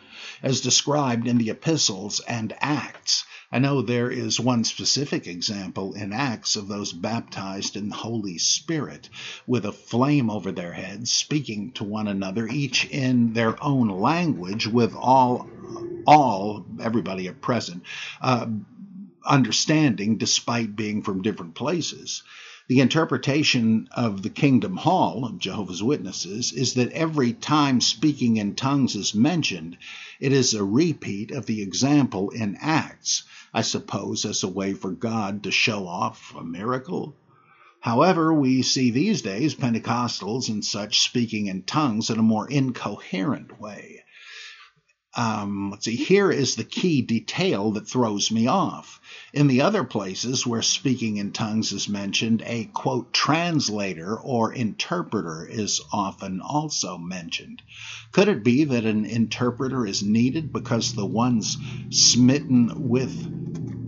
as described in the epistles and Acts? I know there is one specific example in Acts of those baptized in the Holy Spirit with a flame over their heads, speaking to one another, each in their own language, with all, all, everybody present, uh, understanding despite being from different places. The interpretation of the Kingdom Hall of Jehovah's Witnesses is that every time speaking in tongues is mentioned, it is a repeat of the example in Acts, I suppose, as a way for God to show off a miracle. However, we see these days Pentecostals and such speaking in tongues in a more incoherent way. Um, let's see, here is the key detail that throws me off. In the other places where speaking in tongues is mentioned, a quote, translator or interpreter is often also mentioned. Could it be that an interpreter is needed because the ones smitten with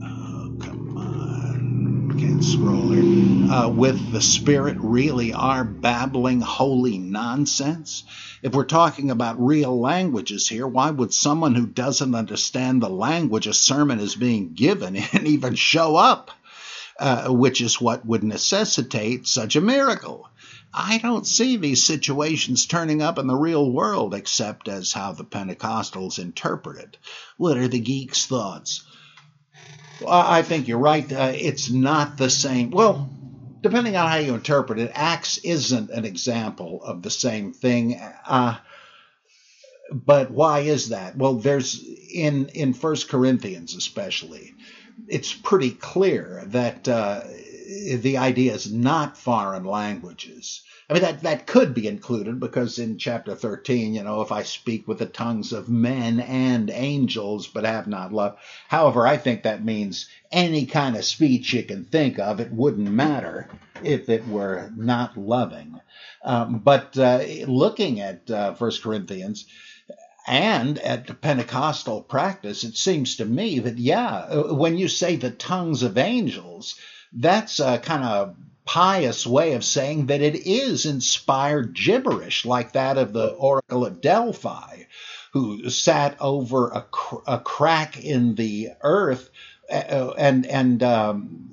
can't scroll here, uh, with the Spirit really are babbling holy nonsense? If we're talking about real languages here, why would someone who doesn't understand the language a sermon is being given <laughs> and even show up? Uh, which is what would necessitate such a miracle. I don't see these situations turning up in the real world except as how the Pentecostals interpret it. What are the geeks' thoughts? I think you're right. Uh, it's not the same. Well, depending on how you interpret it, Acts isn't an example of the same thing. Uh, but why is that? Well, there's in in First Corinthians especially, it's pretty clear that uh, the idea is not foreign languages. I mean, that, that could be included because in chapter 13, you know, if I speak with the tongues of men and angels but have not love. However, I think that means any kind of speech you can think of. It wouldn't matter if it were not loving. Um, but uh, looking at uh, 1 Corinthians, and at the Pentecostal practice, it seems to me that, yeah, when you say the tongues of angels, that's a kind of pious way of saying that it is inspired gibberish, like that of the Oracle of Delphi, who sat over a, cr- a crack in the earth uh, and and um,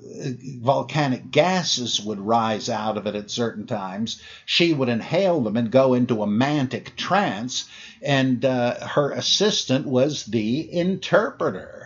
volcanic gases would rise out of it at certain times. She would inhale them and go into a mantic trance, and uh, her assistant was the interpreter.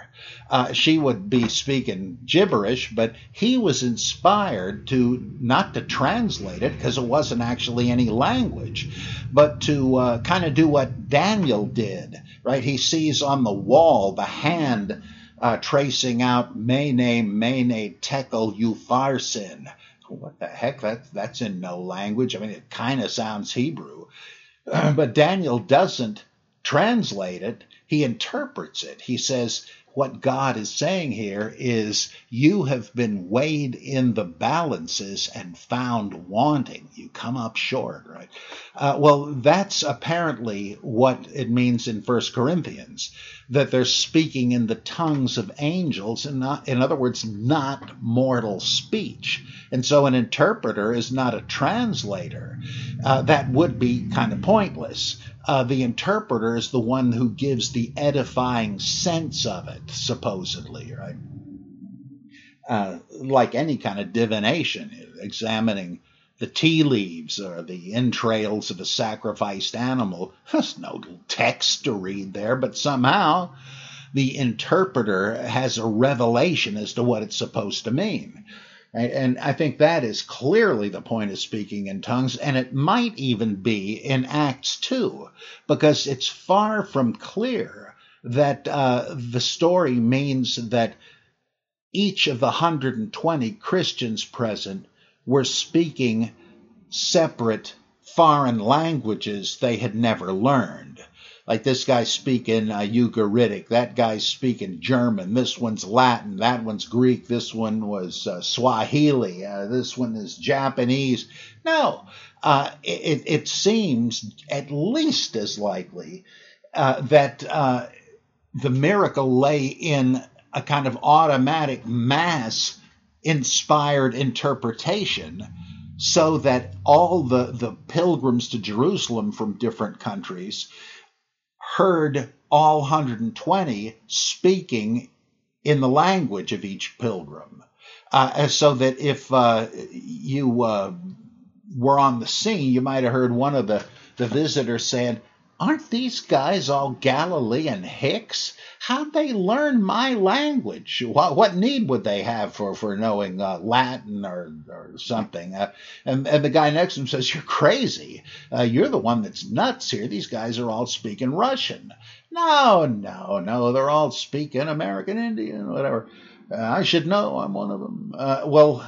Uh, she would be speaking gibberish, but he was inspired to not to translate it because it wasn't actually any language, but to uh, kind of do what Daniel did. Right? He sees on the wall the hand uh, tracing out Mene, Mene, Tekel, Upharsin. What the heck? That, that's in no language. I mean, it kind of sounds Hebrew. <clears throat> but Daniel doesn't translate it, he interprets it. He says, what God is saying here is you have been weighed in the balances and found wanting. You come up short, right? Uh, well, that's apparently what it means in First Corinthians that they're speaking in the tongues of angels and not, in other words, not mortal speech. And so an interpreter is not a translator. Uh, that would be kind of pointless uh, the interpreter is the one who gives the edifying sense of it, supposedly, right? Uh, like any kind of divination, examining the tea leaves or the entrails of a sacrificed animal. <laughs> There's no text to read there, but somehow the interpreter has a revelation as to what it's supposed to mean. And I think that is clearly the point of speaking in tongues, and it might even be in Acts 2, because it's far from clear that uh, the story means that each of the 120 Christians present were speaking separate foreign languages they had never learned. Like this guy's speaking uh, Ugaritic, that guy's speaking German, this one's Latin, that one's Greek, this one was uh, Swahili, uh, this one is Japanese. No, uh, it, it, seems at least as likely uh, that uh, the miracle lay in a kind of automatic mass inspired interpretation so that all the, the pilgrims to Jerusalem from different countries heard all 120 speaking in the language of each pilgrim. Uh, so that if uh, you uh, were on the scene, you might have heard one of the, the visitors saying, Aren't these guys all Galilean hicks? How'd they learn my language? What, what need would they have for, for knowing uh, Latin or, or something? Uh, and, and the guy next to him says, You're crazy. Uh, you're the one that's nuts here. These guys are all speaking Russian. No, no, no. They're all speaking American Indian, whatever. Uh, I should know. I'm one of them. Uh, well,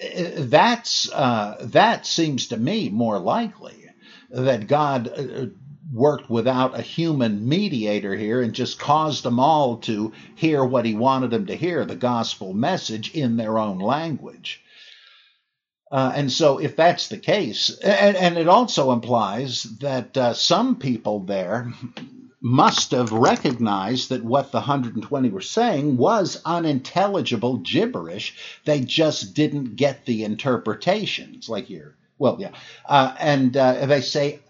uh, that's that seems to me more likely that God worked without a human mediator here and just caused them all to hear what he wanted them to hear, the gospel message, in their own language. Uh, and so, if that's the case, and, and it also implies that uh, some people there must have recognized that what the 120 were saying was unintelligible gibberish. They just didn't get the interpretations, like here. Well, yeah. Uh, and uh, they say,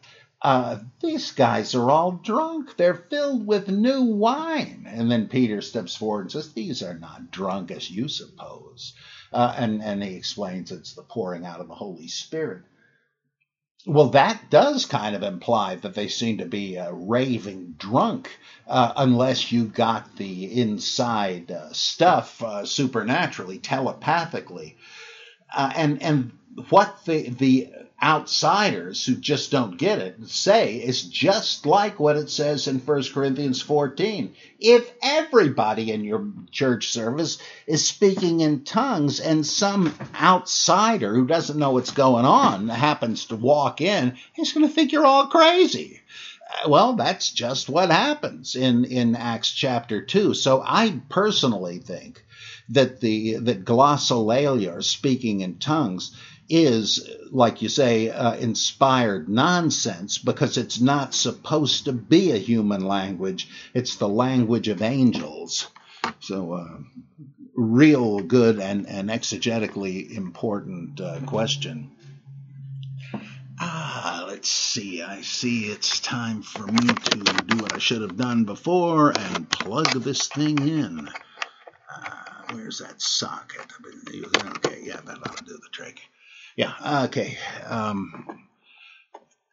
uh, these guys are all drunk. They're filled with new wine. And then Peter steps forward and says, These are not drunk as you suppose. Uh, and, and he explains it's the pouring out of the Holy Spirit. Well, that does kind of imply that they seem to be uh, raving drunk, uh, unless you got the inside uh, stuff uh, supernaturally, telepathically. And and what the the outsiders who just don't get it say is just like what it says in 1 Corinthians 14. If everybody in your church service is speaking in tongues and some outsider who doesn't know what's going on happens to walk in, he's going to think you're all crazy. Uh, well, that's just what happens in, in Acts chapter 2. So I personally think that the that glossolalia or speaking in tongues is, like you say, uh, inspired nonsense because it's not supposed to be a human language. It's the language of angels. So, uh, real good and, and exegetically important uh, question. Ah, let's see. I see it's time for me to do what I should have done before and plug this thing in. Uh, where's that socket? Okay, yeah, that ought to do the trick. Yeah, okay. Um,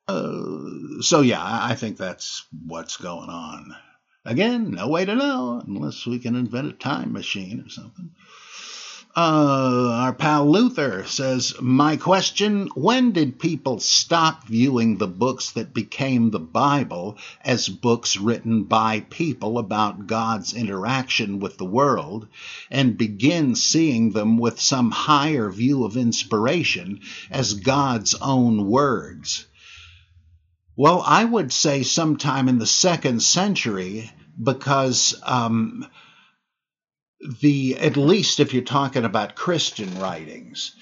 uh, so, yeah, I think that's what's going on. Again, no way to know unless we can invent a time machine or something. Uh, our pal Luther says, My question when did people stop viewing the books that became the Bible as books written by people about God's interaction with the world and begin seeing them with some higher view of inspiration as God's own words? Well, I would say sometime in the second century because. Um, the at least if you're talking about Christian writings,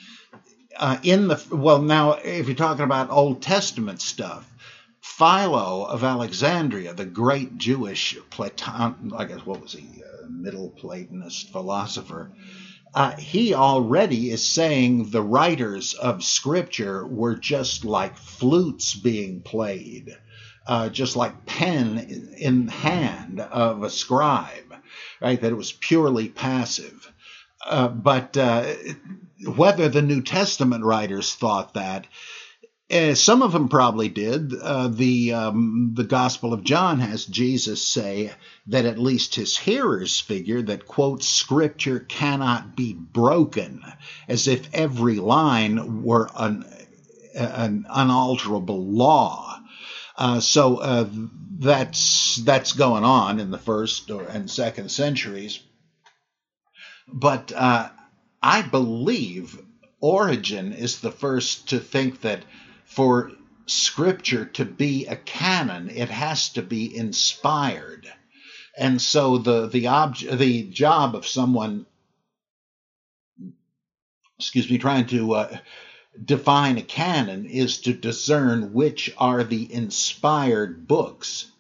uh, in the well now if you're talking about Old Testament stuff, Philo of Alexandria, the great Jewish Platon, I guess what was he, uh, Middle Platonist philosopher, uh, he already is saying the writers of Scripture were just like flutes being played, uh, just like pen in hand of a scribe right? That it was purely passive. Uh, but uh, whether the New Testament writers thought that, uh, some of them probably did. Uh, the um, the Gospel of John has Jesus say that at least his hearers figure that quote Scripture cannot be broken, as if every line were an, an unalterable law. Uh, so uh, that's that's going on in the first and second centuries. But uh, I believe Origen is the first to think that for Scripture to be a canon, it has to be inspired, and so the the obj- the job of someone, excuse me, trying to uh, define a canon is to discern which are the inspired books.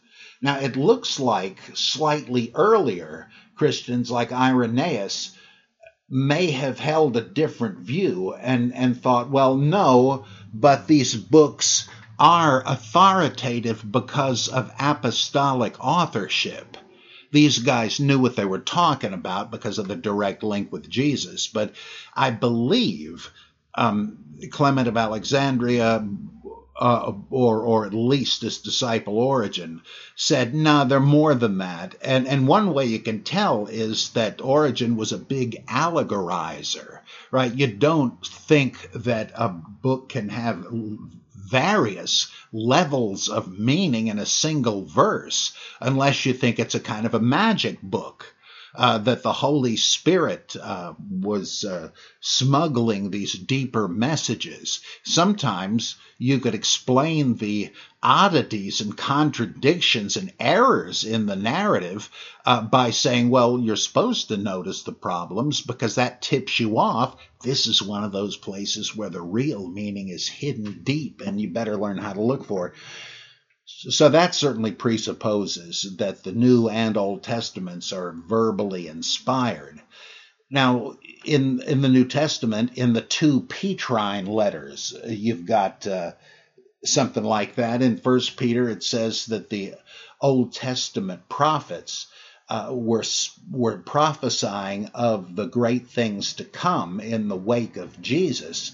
Now, it looks like slightly earlier Christians like Irenaeus may have held a different view and, and thought, well, no, but these books are authoritative because of apostolic authorship. These guys knew what they were talking about because of the direct link with Jesus. But I believe um, Clement of Alexandria, uh, or or at least his disciple Origen, said, "No, nah, they're more than that." And and one way you can tell is that Origen was a big allegorizer, right? You don't think that a book can have various levels of meaning in a single verse unless you think it's a kind of a magic book uh, that the Holy Spirit uh, was uh, smuggling these deeper messages. Sometimes you could explain the oddities and contradictions and errors in the narrative uh, by saying, well, you're supposed to notice the problems because that tips you off. This is one of those places where the real meaning is hidden deep and you better learn how to look for it. So that certainly presupposes that the New and Old Testaments are verbally inspired. Now, in in the New Testament, in the two Petrine letters, you've got uh, something like that. In First Peter, it says that the Old Testament prophets uh, were were prophesying of the great things to come in the wake of Jesus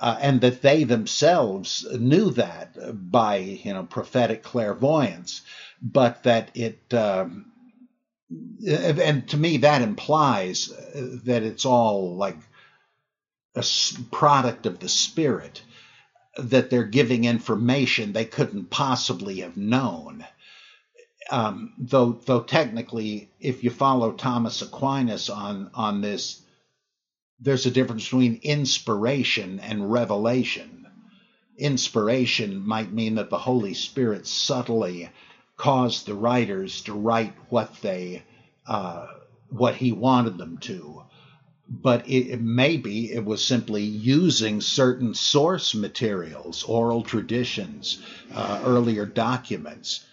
uh, and that they themselves knew that by you know prophetic clairvoyance, but that it um, and to me that implies that it's all like a product of the Spirit, that they're giving information they couldn't possibly have known. Um, though, though technically, if you follow Thomas Aquinas on on this, there's a difference between inspiration and revelation. Inspiration might mean that the Holy Spirit subtly caused the writers to write what they uh, what he wanted them to but it, it, maybe it was simply using certain source materials, oral traditions, uh, earlier documents.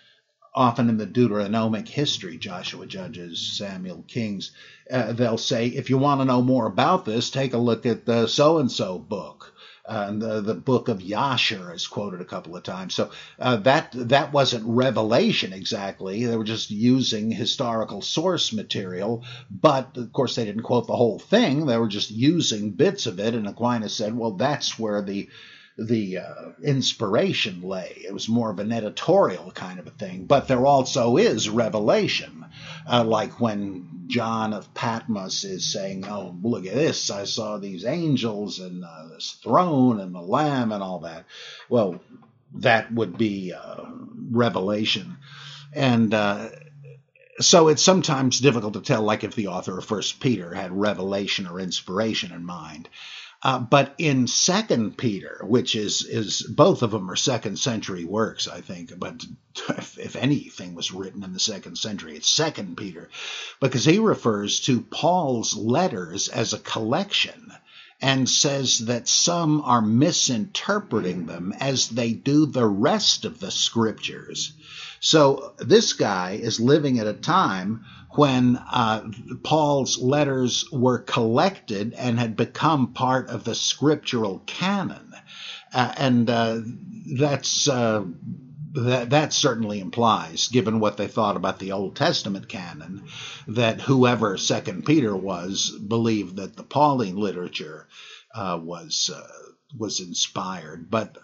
Often in the Deuteronomic history, Joshua Judges, Samuel Kings, uh, they'll say, if you want to know more about this, take a look at the so and so book and the, the book of Yasher is quoted a couple of times. So uh, that that wasn't revelation exactly. They were just using historical source material, but of course they didn't quote the whole thing. They were just using bits of it. And Aquinas said, well, that's where the the uh, inspiration lay. It was more of an editorial kind of a thing, but there also is revelation, uh, like when John of Patmos is saying, "Oh, look at this! I saw these angels and uh, this throne and the Lamb and all that." Well, that would be uh, revelation, and uh, so it's sometimes difficult to tell, like if the author of First Peter had revelation or inspiration in mind. Uh, but in Second Peter, which is is both of them are second century works, I think. But if, if anything was written in the second century, it's Second Peter, because he refers to Paul's letters as a collection and says that some are misinterpreting them as they do the rest of the scriptures. So this guy is living at a time when uh, Paul's letters were collected and had become part of the scriptural canon. Uh, and uh, that's uh, that, that certainly implies, given what they thought about the Old Testament canon, that whoever Second Peter was believed that the Pauline literature uh, was uh, was inspired. But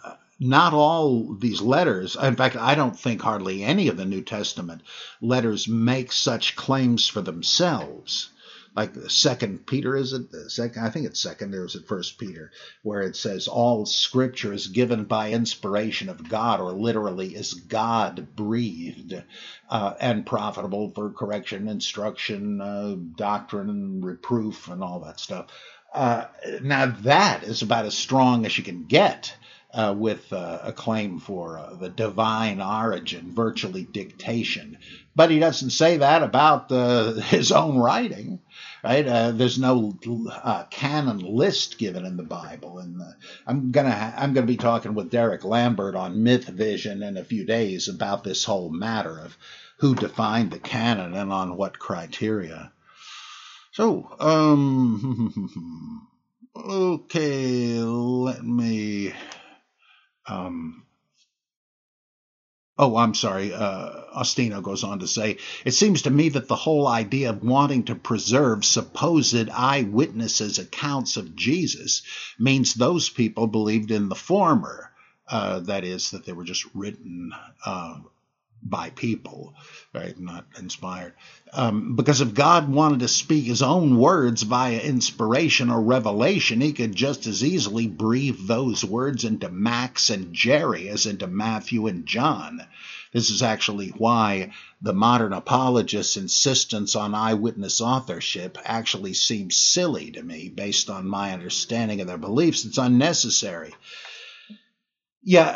not all these letters, in fact, I don't think hardly any of the New Testament letters make such claims for themselves. Like second Peter, is it? Second, I think it's second. There was at First Peter, where it says all Scripture is given by inspiration of God, or literally is God breathed uh, and profitable for correction, instruction, uh, doctrine, reproof, and all that stuff. Uh, now that is about as strong as you can get uh, with uh, a claim for uh, the divine origin, virtually dictation. But he doesn't say that about uh, <laughs> his own writing, right? Uh, there's no uh, canon list given in the Bible, and I'm gonna ha- I'm gonna be talking with Derek Lambert on Myth Vision in a few days about this whole matter of who defined the canon and on what criteria. So, um, <laughs> okay, let me um, Oh, I'm sorry. Uh, Ostino goes on to say, It seems to me that the whole idea of wanting to preserve supposed eyewitnesses' accounts of Jesus means those people believed in the former. Uh, that is, that they were just written uh, by people, right? Not inspired. Um, because if God wanted to speak his own words via inspiration or revelation, he could just as easily breathe those words into Max and Jerry as into Matthew and John. This is actually why the modern apologist's insistence on eyewitness authorship actually seems silly to me based on my understanding of their beliefs. It's unnecessary. Yeah,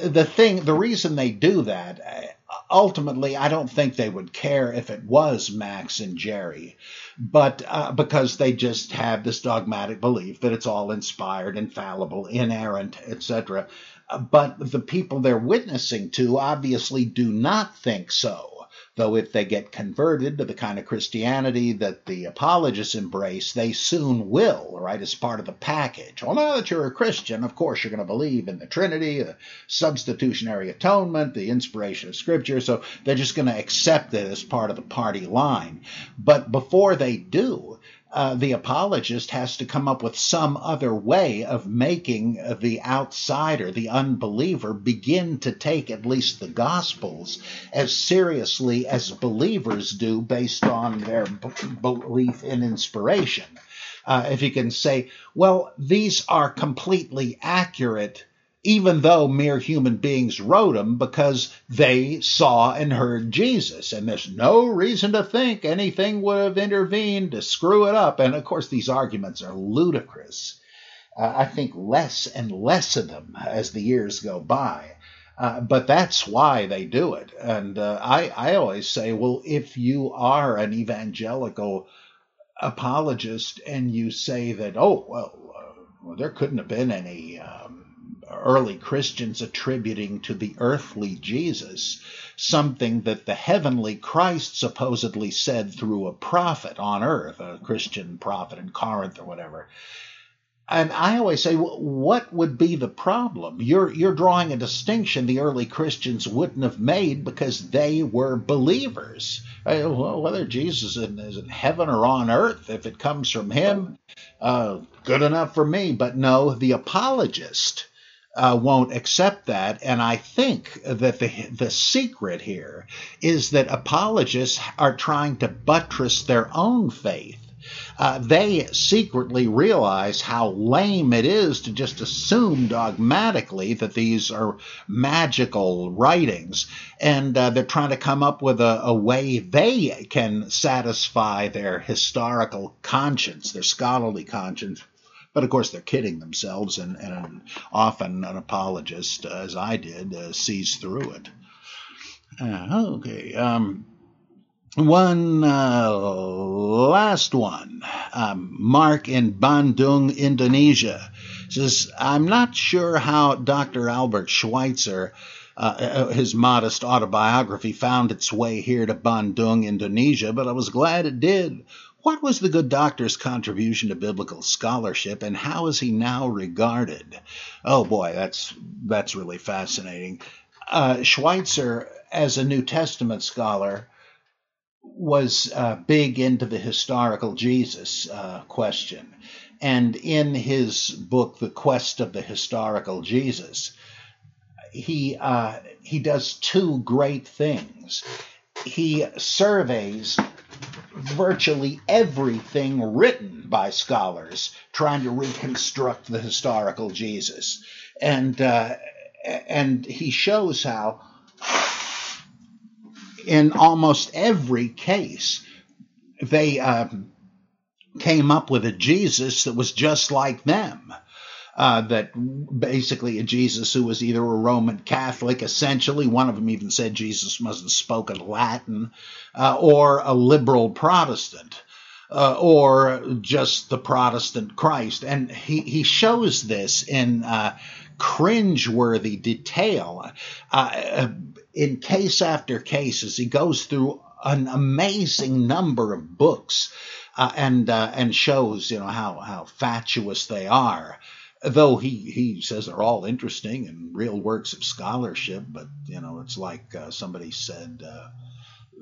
uh, the thing, the reason they do that, ultimately, I don't think they would care if it was Max and Jerry, but uh, because they just have this dogmatic belief that it's all inspired, infallible, inerrant, etc. But the people they're witnessing to obviously do not think so. Though if they get converted to the kind of Christianity that the apologists embrace, they soon will, right, as part of the package. Well, now that you're a Christian, of course you're going to believe in the Trinity, the substitutionary atonement, the inspiration of Scripture, so they're just going to accept it as part of the party line. But before they do, uh, the apologist has to come up with some other way of making the outsider, the unbeliever, begin to take at least the Gospels as seriously as believers do based on their b- belief in inspiration. Uh, if you can say, well, these are completely accurate, even though mere human beings wrote them because they saw and heard Jesus. And there's no reason to think anything would have intervened to screw it up. And of course, these arguments are ludicrous. Uh, I think less and less of them as the years go by. Uh, but that's why they do it. And uh, I, I always say, well, if you are an evangelical apologist and you say that, oh, well, uh, there couldn't have been any um, early Christians attributing to the earthly Jesus something that the heavenly Christ supposedly said through a prophet on earth, a Christian prophet in Corinth or whatever and I always say, what would be the problem? You're you're drawing a distinction the early Christians wouldn't have made because they were believers. Whether Jesus is in heaven or on earth, if it comes from Him, uh, good enough for me. But no, the apologist uh, won't accept that, and I think that the the secret here is that apologists are trying to buttress their own faith uh, they secretly realize how lame it is to just assume dogmatically that these are magical writings. And uh, they're trying to come up with a, a way they can satisfy their historical conscience, their scholarly conscience. But of course, they're kidding themselves, and, and often an apologist, as I did, uh, sees through it. Uh, okay. Um, one uh, last one. Um, Mark in Bandung, Indonesia says, I'm not sure how Dr. Albert Schweitzer, uh, uh, his modest autobiography, found its way here to Bandung, Indonesia, but I was glad it did. What was the good doctor's contribution to biblical scholarship, and how is he now regarded? Oh boy, that's that's really fascinating. Uh, Schweitzer, as a New Testament scholar, was uh, big into the historical Jesus uh, question. And in his book, The Quest of the Historical Jesus, he, uh, he does two great things. He surveys virtually everything written by scholars trying to reconstruct the historical Jesus. And, uh, and he shows how in almost every case, they um, came up with a Jesus that was just like them. Uh, that basically a Jesus who was either a Roman Catholic, essentially, one of them even said Jesus must have spoken Latin, uh, or a liberal Protestant. Uh, or just the Protestant Christ. And he, he shows this in uh, cringeworthy detail. Uh, in case after case as he goes through an amazing number of books uh, and uh, and shows you know how how fatuous they are. Though he, he says they're all interesting and real works of scholarship, but you know it's like uh, somebody said uh,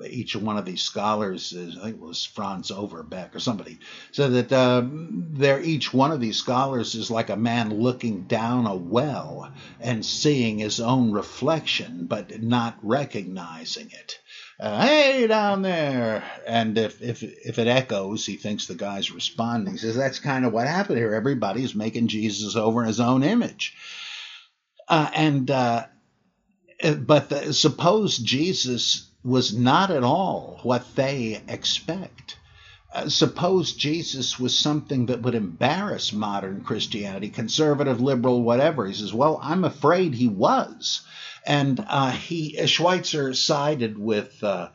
each one of these scholars is, I think it was Franz Overbeck or somebody said that um, they're each one of these scholars is like a man looking down a well and seeing his own reflection but not recognizing it. Uh, hey down there. And if, if if it echoes he thinks the guy's responding. He says that's kind of what happened here. Everybody's making jesus over in his own image. Uh, and uh, but the, suppose jesus was not at all what they expect. Uh, suppose Jesus was something that would embarrass modern Christianity, conservative, liberal, whatever. He says, "Well, I'm afraid he was," and uh, he uh, Schweitzer sided with uh,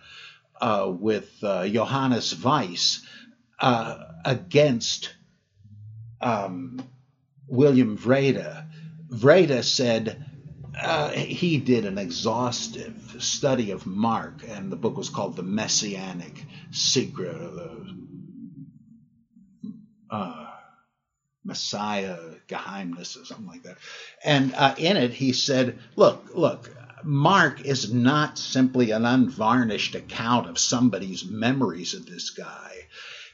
uh with uh, Johannes Weiss against um, William Wrede. Wrede said uh, he did an exhaustive study of Mark, and the book was called The Messianic Secret uh, Messiah Geheimnis or something like that. And uh, in it, he said, Look, look, Mark is not simply an unvarnished account of somebody's memories of this guy.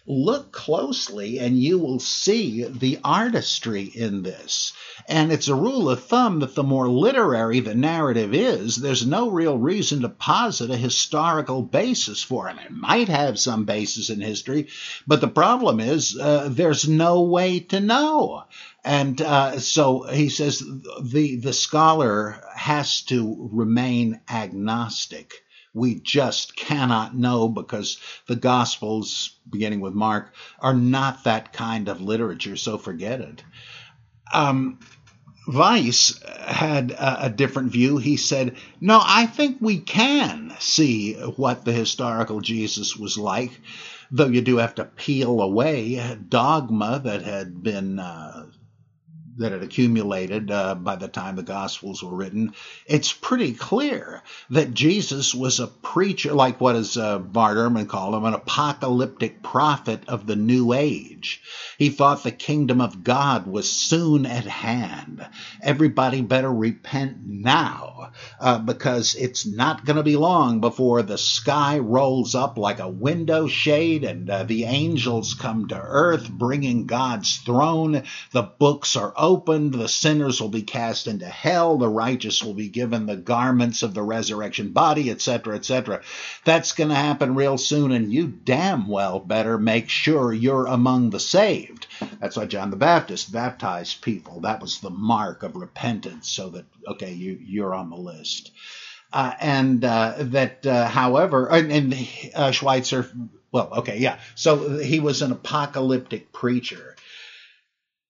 Look closely, and you will see the artistry in this. And it's a rule of thumb that the more literary the narrative is, there's no real reason to posit a historical basis for it. It might have some basis in history, but the problem is uh, there's no way to know. And uh, so he says the the scholar has to remain agnostic. We just cannot know because the Gospels, beginning with Mark, are not that kind of literature. So forget it. Um, Weiss had a, different view. He said, No, I think we can see what the historical Jesus was like, though you do have to peel away dogma that had been uh, that had accumulated uh, by the time the Gospels were written, it's pretty clear that Jesus was a preacher, like what is uh, Bart Ehrman called him, an apocalyptic prophet of the New Age. He thought the kingdom of God was soon at hand. Everybody better repent now, uh, because it's not going to be long before the sky rolls up like a window shade and uh, the angels come to earth bringing God's throne. The books are opened, the sinners will be cast into hell, the righteous will be given the garments of the resurrection body, etc., etc. That's going to happen real soon, and you damn well better make sure you're among the saved. That's why John the Baptist baptized people. That was the mark of repentance, so that, okay, you, you're on the list. Uh, and uh, that, uh, however, and, and uh, Schweitzer, well, okay, yeah. So he was an apocalyptic preacher.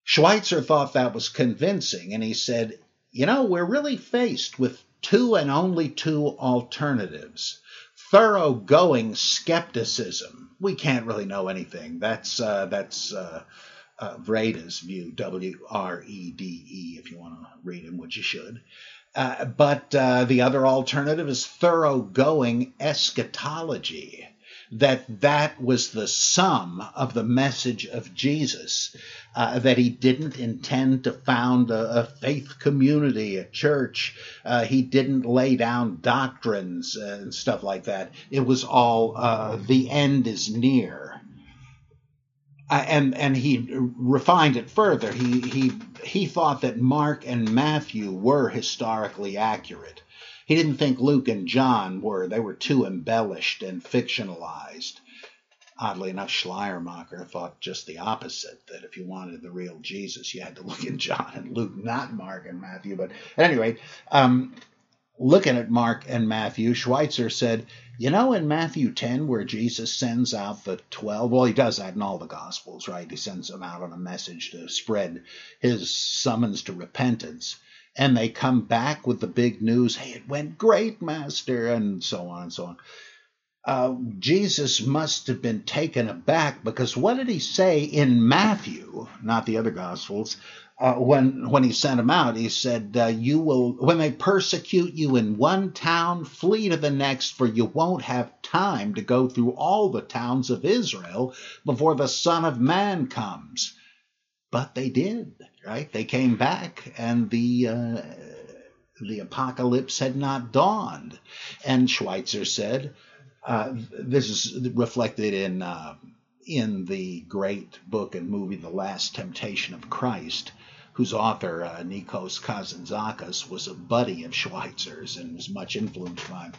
Schweitzer thought that was convincing, and he said, You know, we're really faced with two and only two alternatives thoroughgoing skepticism. We can't really know anything. That's uh, that's uh, uh, Wrede's view, W R E D E, if you want to read him, which you should. Uh, but uh, the other alternative is thoroughgoing eschatology that that was the sum of the message of Jesus, uh, that he didn't intend to found a, a faith community, a church. Uh, he didn't lay down doctrines and stuff like that. It was all uh, the end is near. Uh, and and he refined it further. He he he thought that Mark and Matthew were historically accurate. He didn't think Luke and John were. They were too embellished and fictionalized. Oddly enough, Schleiermacher thought just the opposite that if you wanted the real Jesus, you had to look at John and Luke, not Mark and Matthew. But at any rate, um, looking at Mark and Matthew, Schweitzer said, you know, in Matthew 10, where Jesus sends out the 12, well, he does that in all the Gospels, right? He sends them out on a message to spread his summons to repentance and they come back with the big news hey it went great master and so on and so on. Uh, jesus must have been taken aback because what did he say in matthew not the other gospels uh, when when he sent them out? He said uh, you will when they persecute you in one town flee to the next for you won't have time to go through all the towns of israel before the son of man comes. But they did right? They came back, and the uh, the apocalypse had not dawned. And Schweitzer said, uh, this is reflected in uh, in the great book and movie The Last Temptation of Christ, whose author uh, Nikos Kazantzakis was a buddy of Schweitzer's and was much influenced by him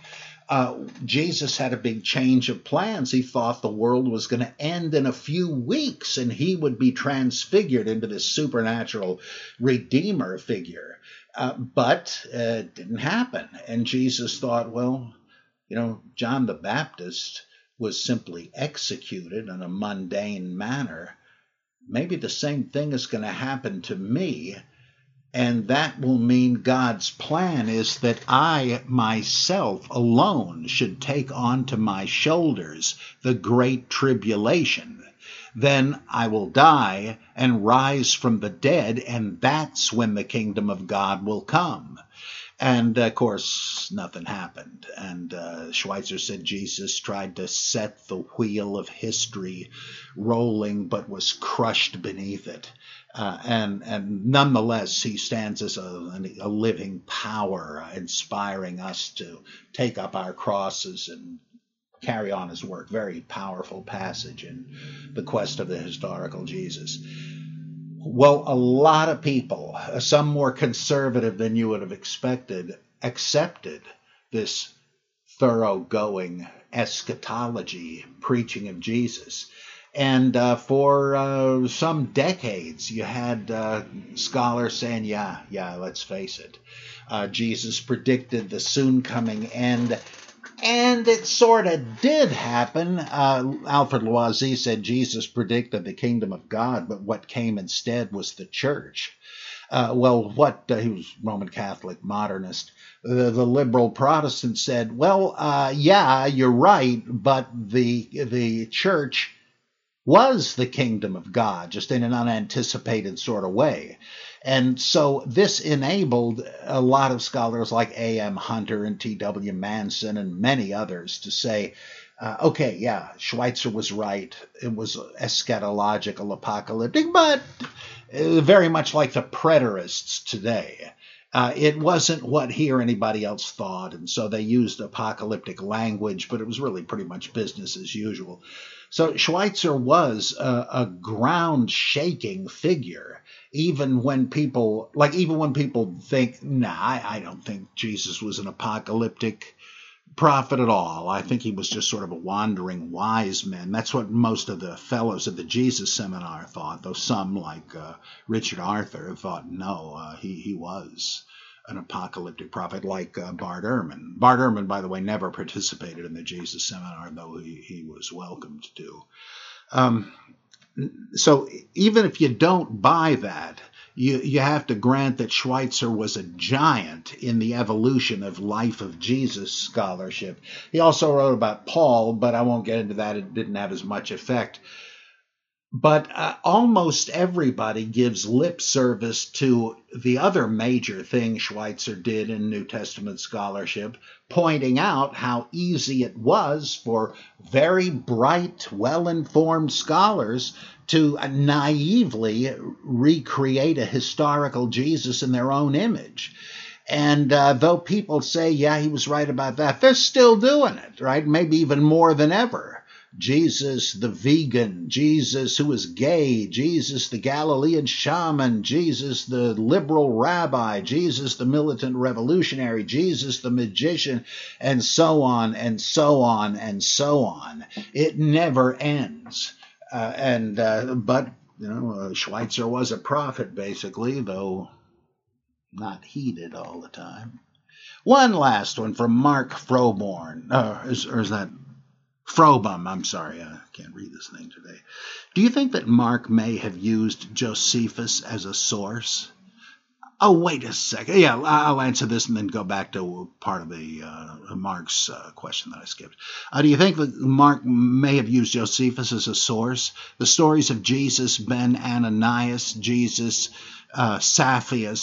uh, Jesus had a big change of plans. He thought the world was going to end in a few weeks and he would be transfigured into this supernatural redeemer figure. Uh, but uh, it didn't happen. And Jesus thought, well, you know, John the Baptist was simply executed in a mundane manner. Maybe the same thing is going to happen to me and that will mean God's plan is that I myself alone should take onto my shoulders the great tribulation. Then I will die and rise from the dead, and that's when the kingdom of God will come. And of course, nothing happened. And uh, Schweitzer said Jesus tried to set the wheel of history rolling, but was crushed beneath it. Uh, and and nonetheless, he stands as a, a living power, uh, inspiring us to take up our crosses and carry on his work. Very powerful passage in the quest of the historical Jesus. Well, a lot of people, some more conservative than you would have expected, accepted this thoroughgoing eschatology preaching of Jesus. And uh, for uh, some decades, you had uh, scholars saying, yeah, yeah, let's face it. Uh, Jesus predicted the soon coming end. And it sort of did happen. Uh, Alfred Loisy said Jesus predicted the kingdom of God, but what came instead was the church. Uh, well, what he was Roman Catholic modernist the, the liberal Protestant said, "Well, yeah, you're right, but the the church was the kingdom of God, just in an unanticipated sort of way." And so this enabled a lot of scholars like A.M. Hunter and T.W. Manson and many others to say, uh, okay, yeah, Schweitzer was right. It was eschatological, apocalyptic, but uh, very much like the preterists today. Uh, it wasn't what he or anybody else thought, and so they used apocalyptic language, but it was really pretty much business as usual. So Schweitzer was a, a ground shaking figure, even when people, like, even when people think, nah, I, I don't think Jesus was an apocalyptic prophet at all. I think he was just sort of a wandering wise man. That's what most of the fellows at the Jesus Seminar thought, though some, like uh, Richard Arthur, thought no, uh, he, he was an apocalyptic prophet like uh, Bart Ehrman. Bart Ehrman, by the way, never participated in the Jesus Seminar, though he, he was welcomed to. Um, so even if you don't buy that, you, you have to grant that Schweitzer was a giant in the evolution of life of Jesus scholarship. He also wrote about Paul, but I won't get into that. It didn't have as much effect. But uh, almost everybody gives lip service to the other major thing Schweitzer did in New Testament scholarship, pointing out how easy it was for very bright, well informed scholars to naively recreate a historical Jesus in their own image. And uh, though people say, yeah, he was right about that, they're still doing it, right? Maybe even more than ever. Jesus the vegan, Jesus who is gay, Jesus the Galilean shaman, Jesus the liberal rabbi, Jesus the militant revolutionary, Jesus the magician, and so on and so on and so on. It never ends. Uh, and uh, but you know, uh, Schweitzer was a prophet basically, though not heeded all the time. One last one from Mark Froborn, uh, is, or is that Frobum? I'm sorry, I can't read this thing today. Do you think that Mark may have used Josephus as a source? Oh, wait a second. Yeah, I'll answer this and then go back to part of the uh, Mark's uh, question that I skipped. Uh, do you think that Mark may have used Josephus as a source? The stories of Jesus ben Ananias, Jesus uh,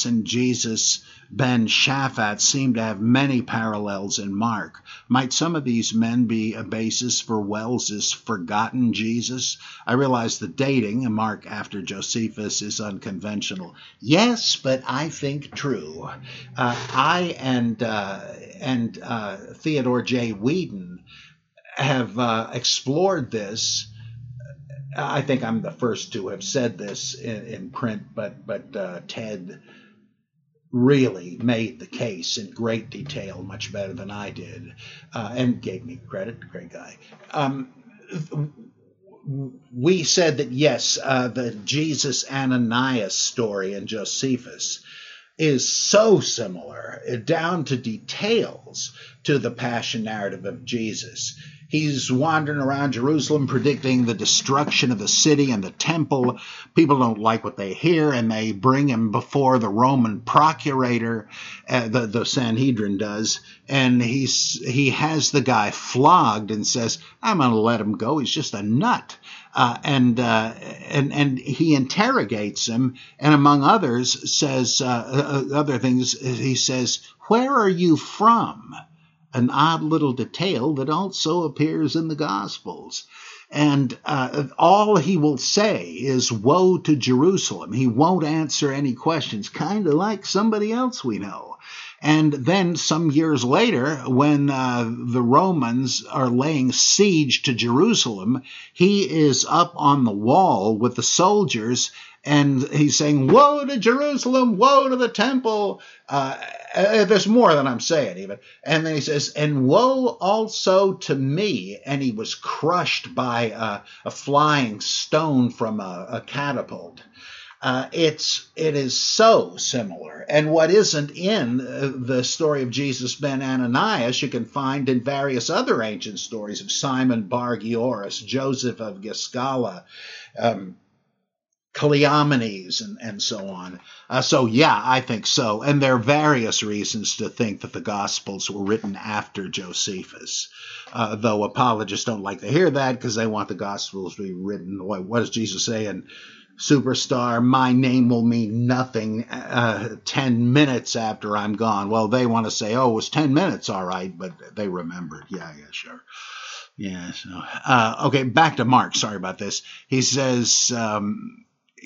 and Jesus Ben Shaphat seem to have many parallels in Mark. Might some of these men be a basis for Wells's forgotten Jesus? I realize the dating, Mark after Josephus, is unconventional. Yes, but I think true. Uh, I and uh, and uh, Theodore J. Weeden have uh, explored this. I think I'm the first to have said this in, in print, but but uh, Ted really made the case in great detail, much better than I did, uh, and gave me credit. Great guy. Um, we said that yes, uh, the Jesus Ananias story in Josephus is so similar, down to details, to the passion narrative of Jesus. He's wandering around Jerusalem predicting the destruction of the city and the temple. People don't like what they hear, and they bring him before the Roman procurator, uh, the, the Sanhedrin does, and he's, he has the guy flogged and says, I'm going to let him go. He's just a nut. Uh, and uh, and and he interrogates him, and among others says uh, uh other things. He says, "Where are you from?" an odd little detail that also appears in the Gospels. And uh, all he will say is, Woe to Jerusalem. He won't answer any questions, kind of like somebody else we know. And then some years later, when uh, the Romans are laying siege to Jerusalem, he is up on the wall with the soldiers and he's saying, Woe to Jerusalem, woe to the temple. Uh, uh, there's more than I'm saying, even. And then he says, And woe also to me. And he was crushed by uh, a flying stone from a, a catapult. Uh, it's it is so similar, and what isn't in uh, the story of Jesus ben Ananias, you can find in various other ancient stories of Simon Bar Gioras, Joseph of Giscala, um, Cleomenes, and, and so on. Uh, so yeah, I think so, and there are various reasons to think that the Gospels were written after Josephus. Uh, though apologists don't like to hear that because they want the Gospels to be written. What, what does Jesus say in superstar, my name will mean nothing uh, 10 minutes after I'm gone. Well, they want to say, oh, it was 10 minutes, all right, but they remembered. Yeah, yeah, sure. Yeah, so, uh, okay, back to Mark. Sorry about this. He says, um,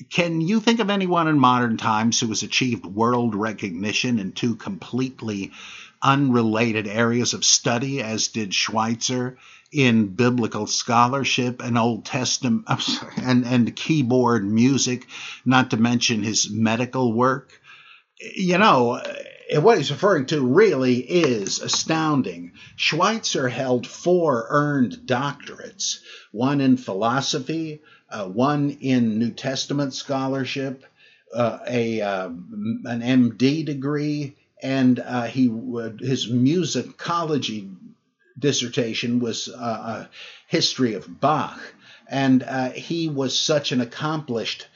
can you think of anyone in modern times who has achieved world recognition in two completely unrelated areas of study, as did Schweitzer? In biblical scholarship and Old Testament <laughs> and, and keyboard music, not to mention his medical work. You know, what he's referring to really is astounding. Schweitzer held four earned doctorates one in philosophy, uh, one in New Testament scholarship, uh, a uh, an MD degree, and uh, he his musicology dissertation was uh, a history of Bach, and uh, he was such an accomplished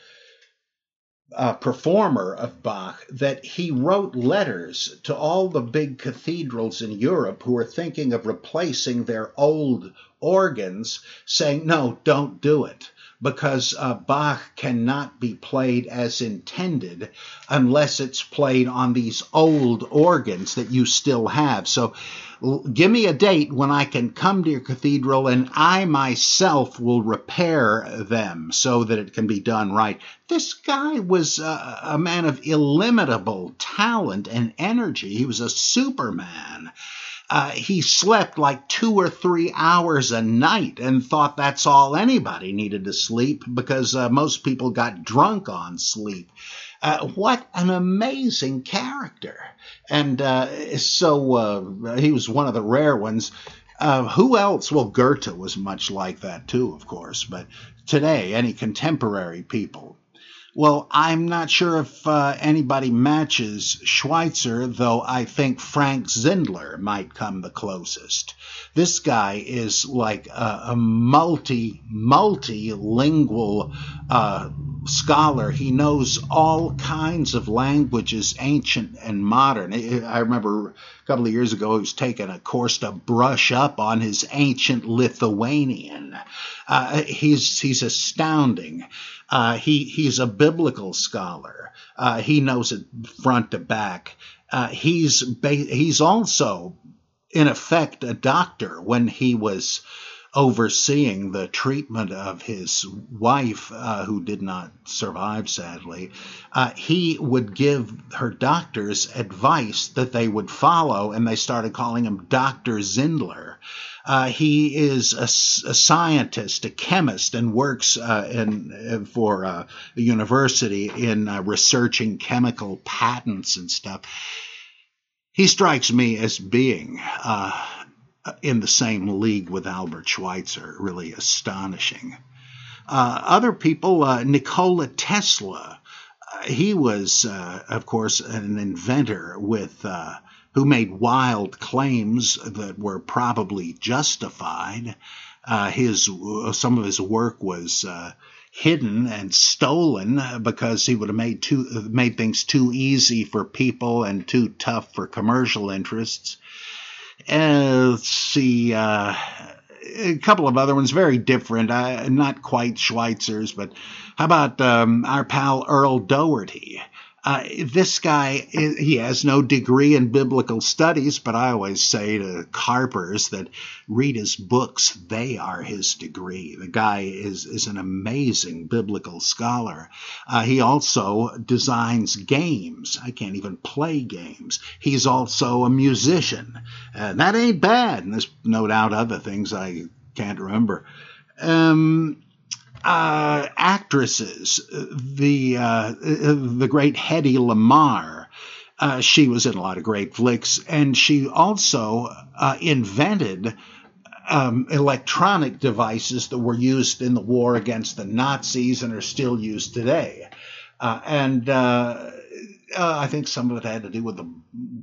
uh, performer of Bach that he wrote letters to all the big cathedrals in Europe who were thinking of replacing their old organs, saying, No, don't do it because uh, Bach cannot be played as intended unless it's played on these old organs that you still have. So give me a date when I can come to your cathedral and I myself will repair them so that it can be done right. This guy was a, a man of illimitable talent and energy. He was a superman. Uh, he slept like two or three hours a night and thought that's all anybody needed to sleep because uh, most people got drunk on sleep. Uh, what an amazing character. And uh, so uh, he was one of the rare ones. Uh, who else? Well, Goethe was much like that too, of course. But today, any contemporary people, well, I'm not sure if uh, anybody matches Schweitzer, though I think Frank Zindler might come the closest. This guy is like a, a multi, multilingual uh, scholar. He knows all kinds of languages, ancient and modern. I remember a couple of years ago, he was taking a course to brush up on his ancient Lithuanian. Uh, he's he's astounding. Uh, he he's a biblical scholar. Uh, he knows it front to back. Uh, he's ba- he's also, in effect, a doctor when he was overseeing the treatment of his wife, uh, who did not survive, sadly, uh, he would give her doctors advice that they would follow, and they started calling him Dr. Zindler. Uh, he is a, a, scientist, a chemist, and works uh, in, for uh, a university in uh, researching chemical patents and stuff. He strikes me as being uh, in the same league with Albert Schweitzer, really astonishing. Uh, other people, Nikola Tesla, he was, of course, an inventor with who made wild claims that were probably justified. Uh, his some of his work was uh, hidden and stolen because he would have made too made things too easy for people and too tough for commercial interests. Uh, let's see. Uh, a couple of other ones, very different, uh, not quite Schweitzer's, but how about um, our pal Earl Doherty? Uh, this guy, he has no degree in biblical studies, but I always say to carpers that read his books. They are his degree. The guy is, is an amazing biblical scholar. Uh, he also designs games. I can't even play games. He's also a musician. And that ain't bad. And there's no doubt other things I can't remember. Um, uh, actresses, the uh, the great Hedy Lamarr. Uh, she was in a lot of great flicks, and she also uh, invented um, electronic devices that were used in the war against the Nazis and are still used today. Uh, and uh, I think some of it had to do with the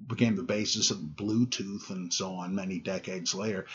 became the basis of Bluetooth and so on many decades later.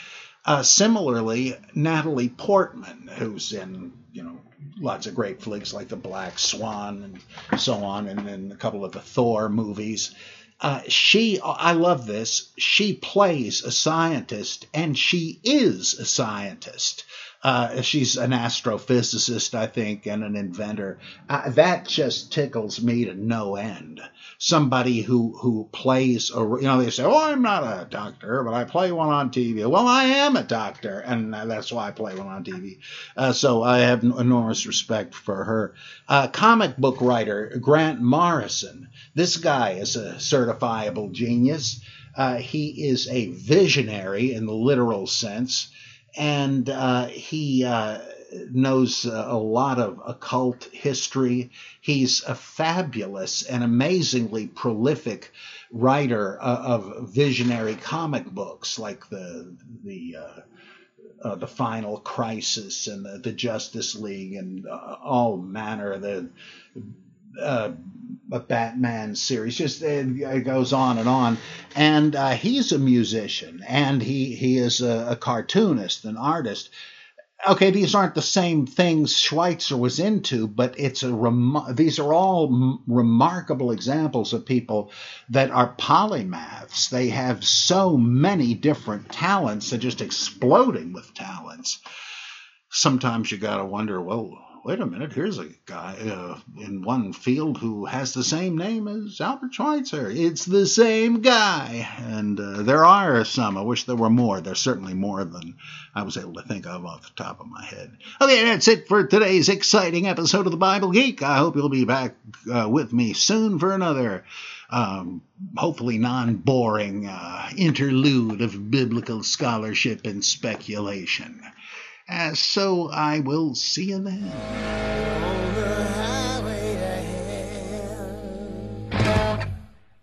Uh, similarly, Natalie Portman, who's in you know lots of great flicks like The Black Swan and so on, and then a couple of the Thor movies. Uh, she, I love this. She plays a scientist, and she is a scientist. Uh, she's an astrophysicist, I think, and an inventor. Uh, that just tickles me to no end. Somebody who who plays a you know they say oh I'm not a doctor but I play one on TV well I am a doctor and that's why I play one on TV uh, so I have enormous respect for her. Uh, comic book writer Grant Morrison. This guy is a certifiable genius. Uh, he is a visionary in the literal sense and uh, he uh, knows a lot of occult history. He's a fabulous and amazingly prolific writer uh, of visionary comic books like the the uh, uh, the Final Crisis and the, the Justice League and uh, all manner of the uh, a Batman series. Just it goes on and on. And uh, he's a musician and he he is a, a cartoonist, an artist okay, these aren't the same things Schweitzer was into, but it's a rem- these are all m- remarkable examples of people that are polymaths. They have so many different talents; they're just exploding with talents. Sometimes you got to wonder, well, wait a minute, here's a guy uh, in one field who has the same name as Albert Schweitzer. It's the same guy. And uh, there are some. I wish there were more. There's certainly more than I was able to think of off the top of my head. Okay, that's it for today's exciting episode of the Bible Geek. I hope you'll be back uh, with me soon for another. Um, hopefully non boring uh, interlude of biblical scholarship and speculation. Uh, so I will see you then.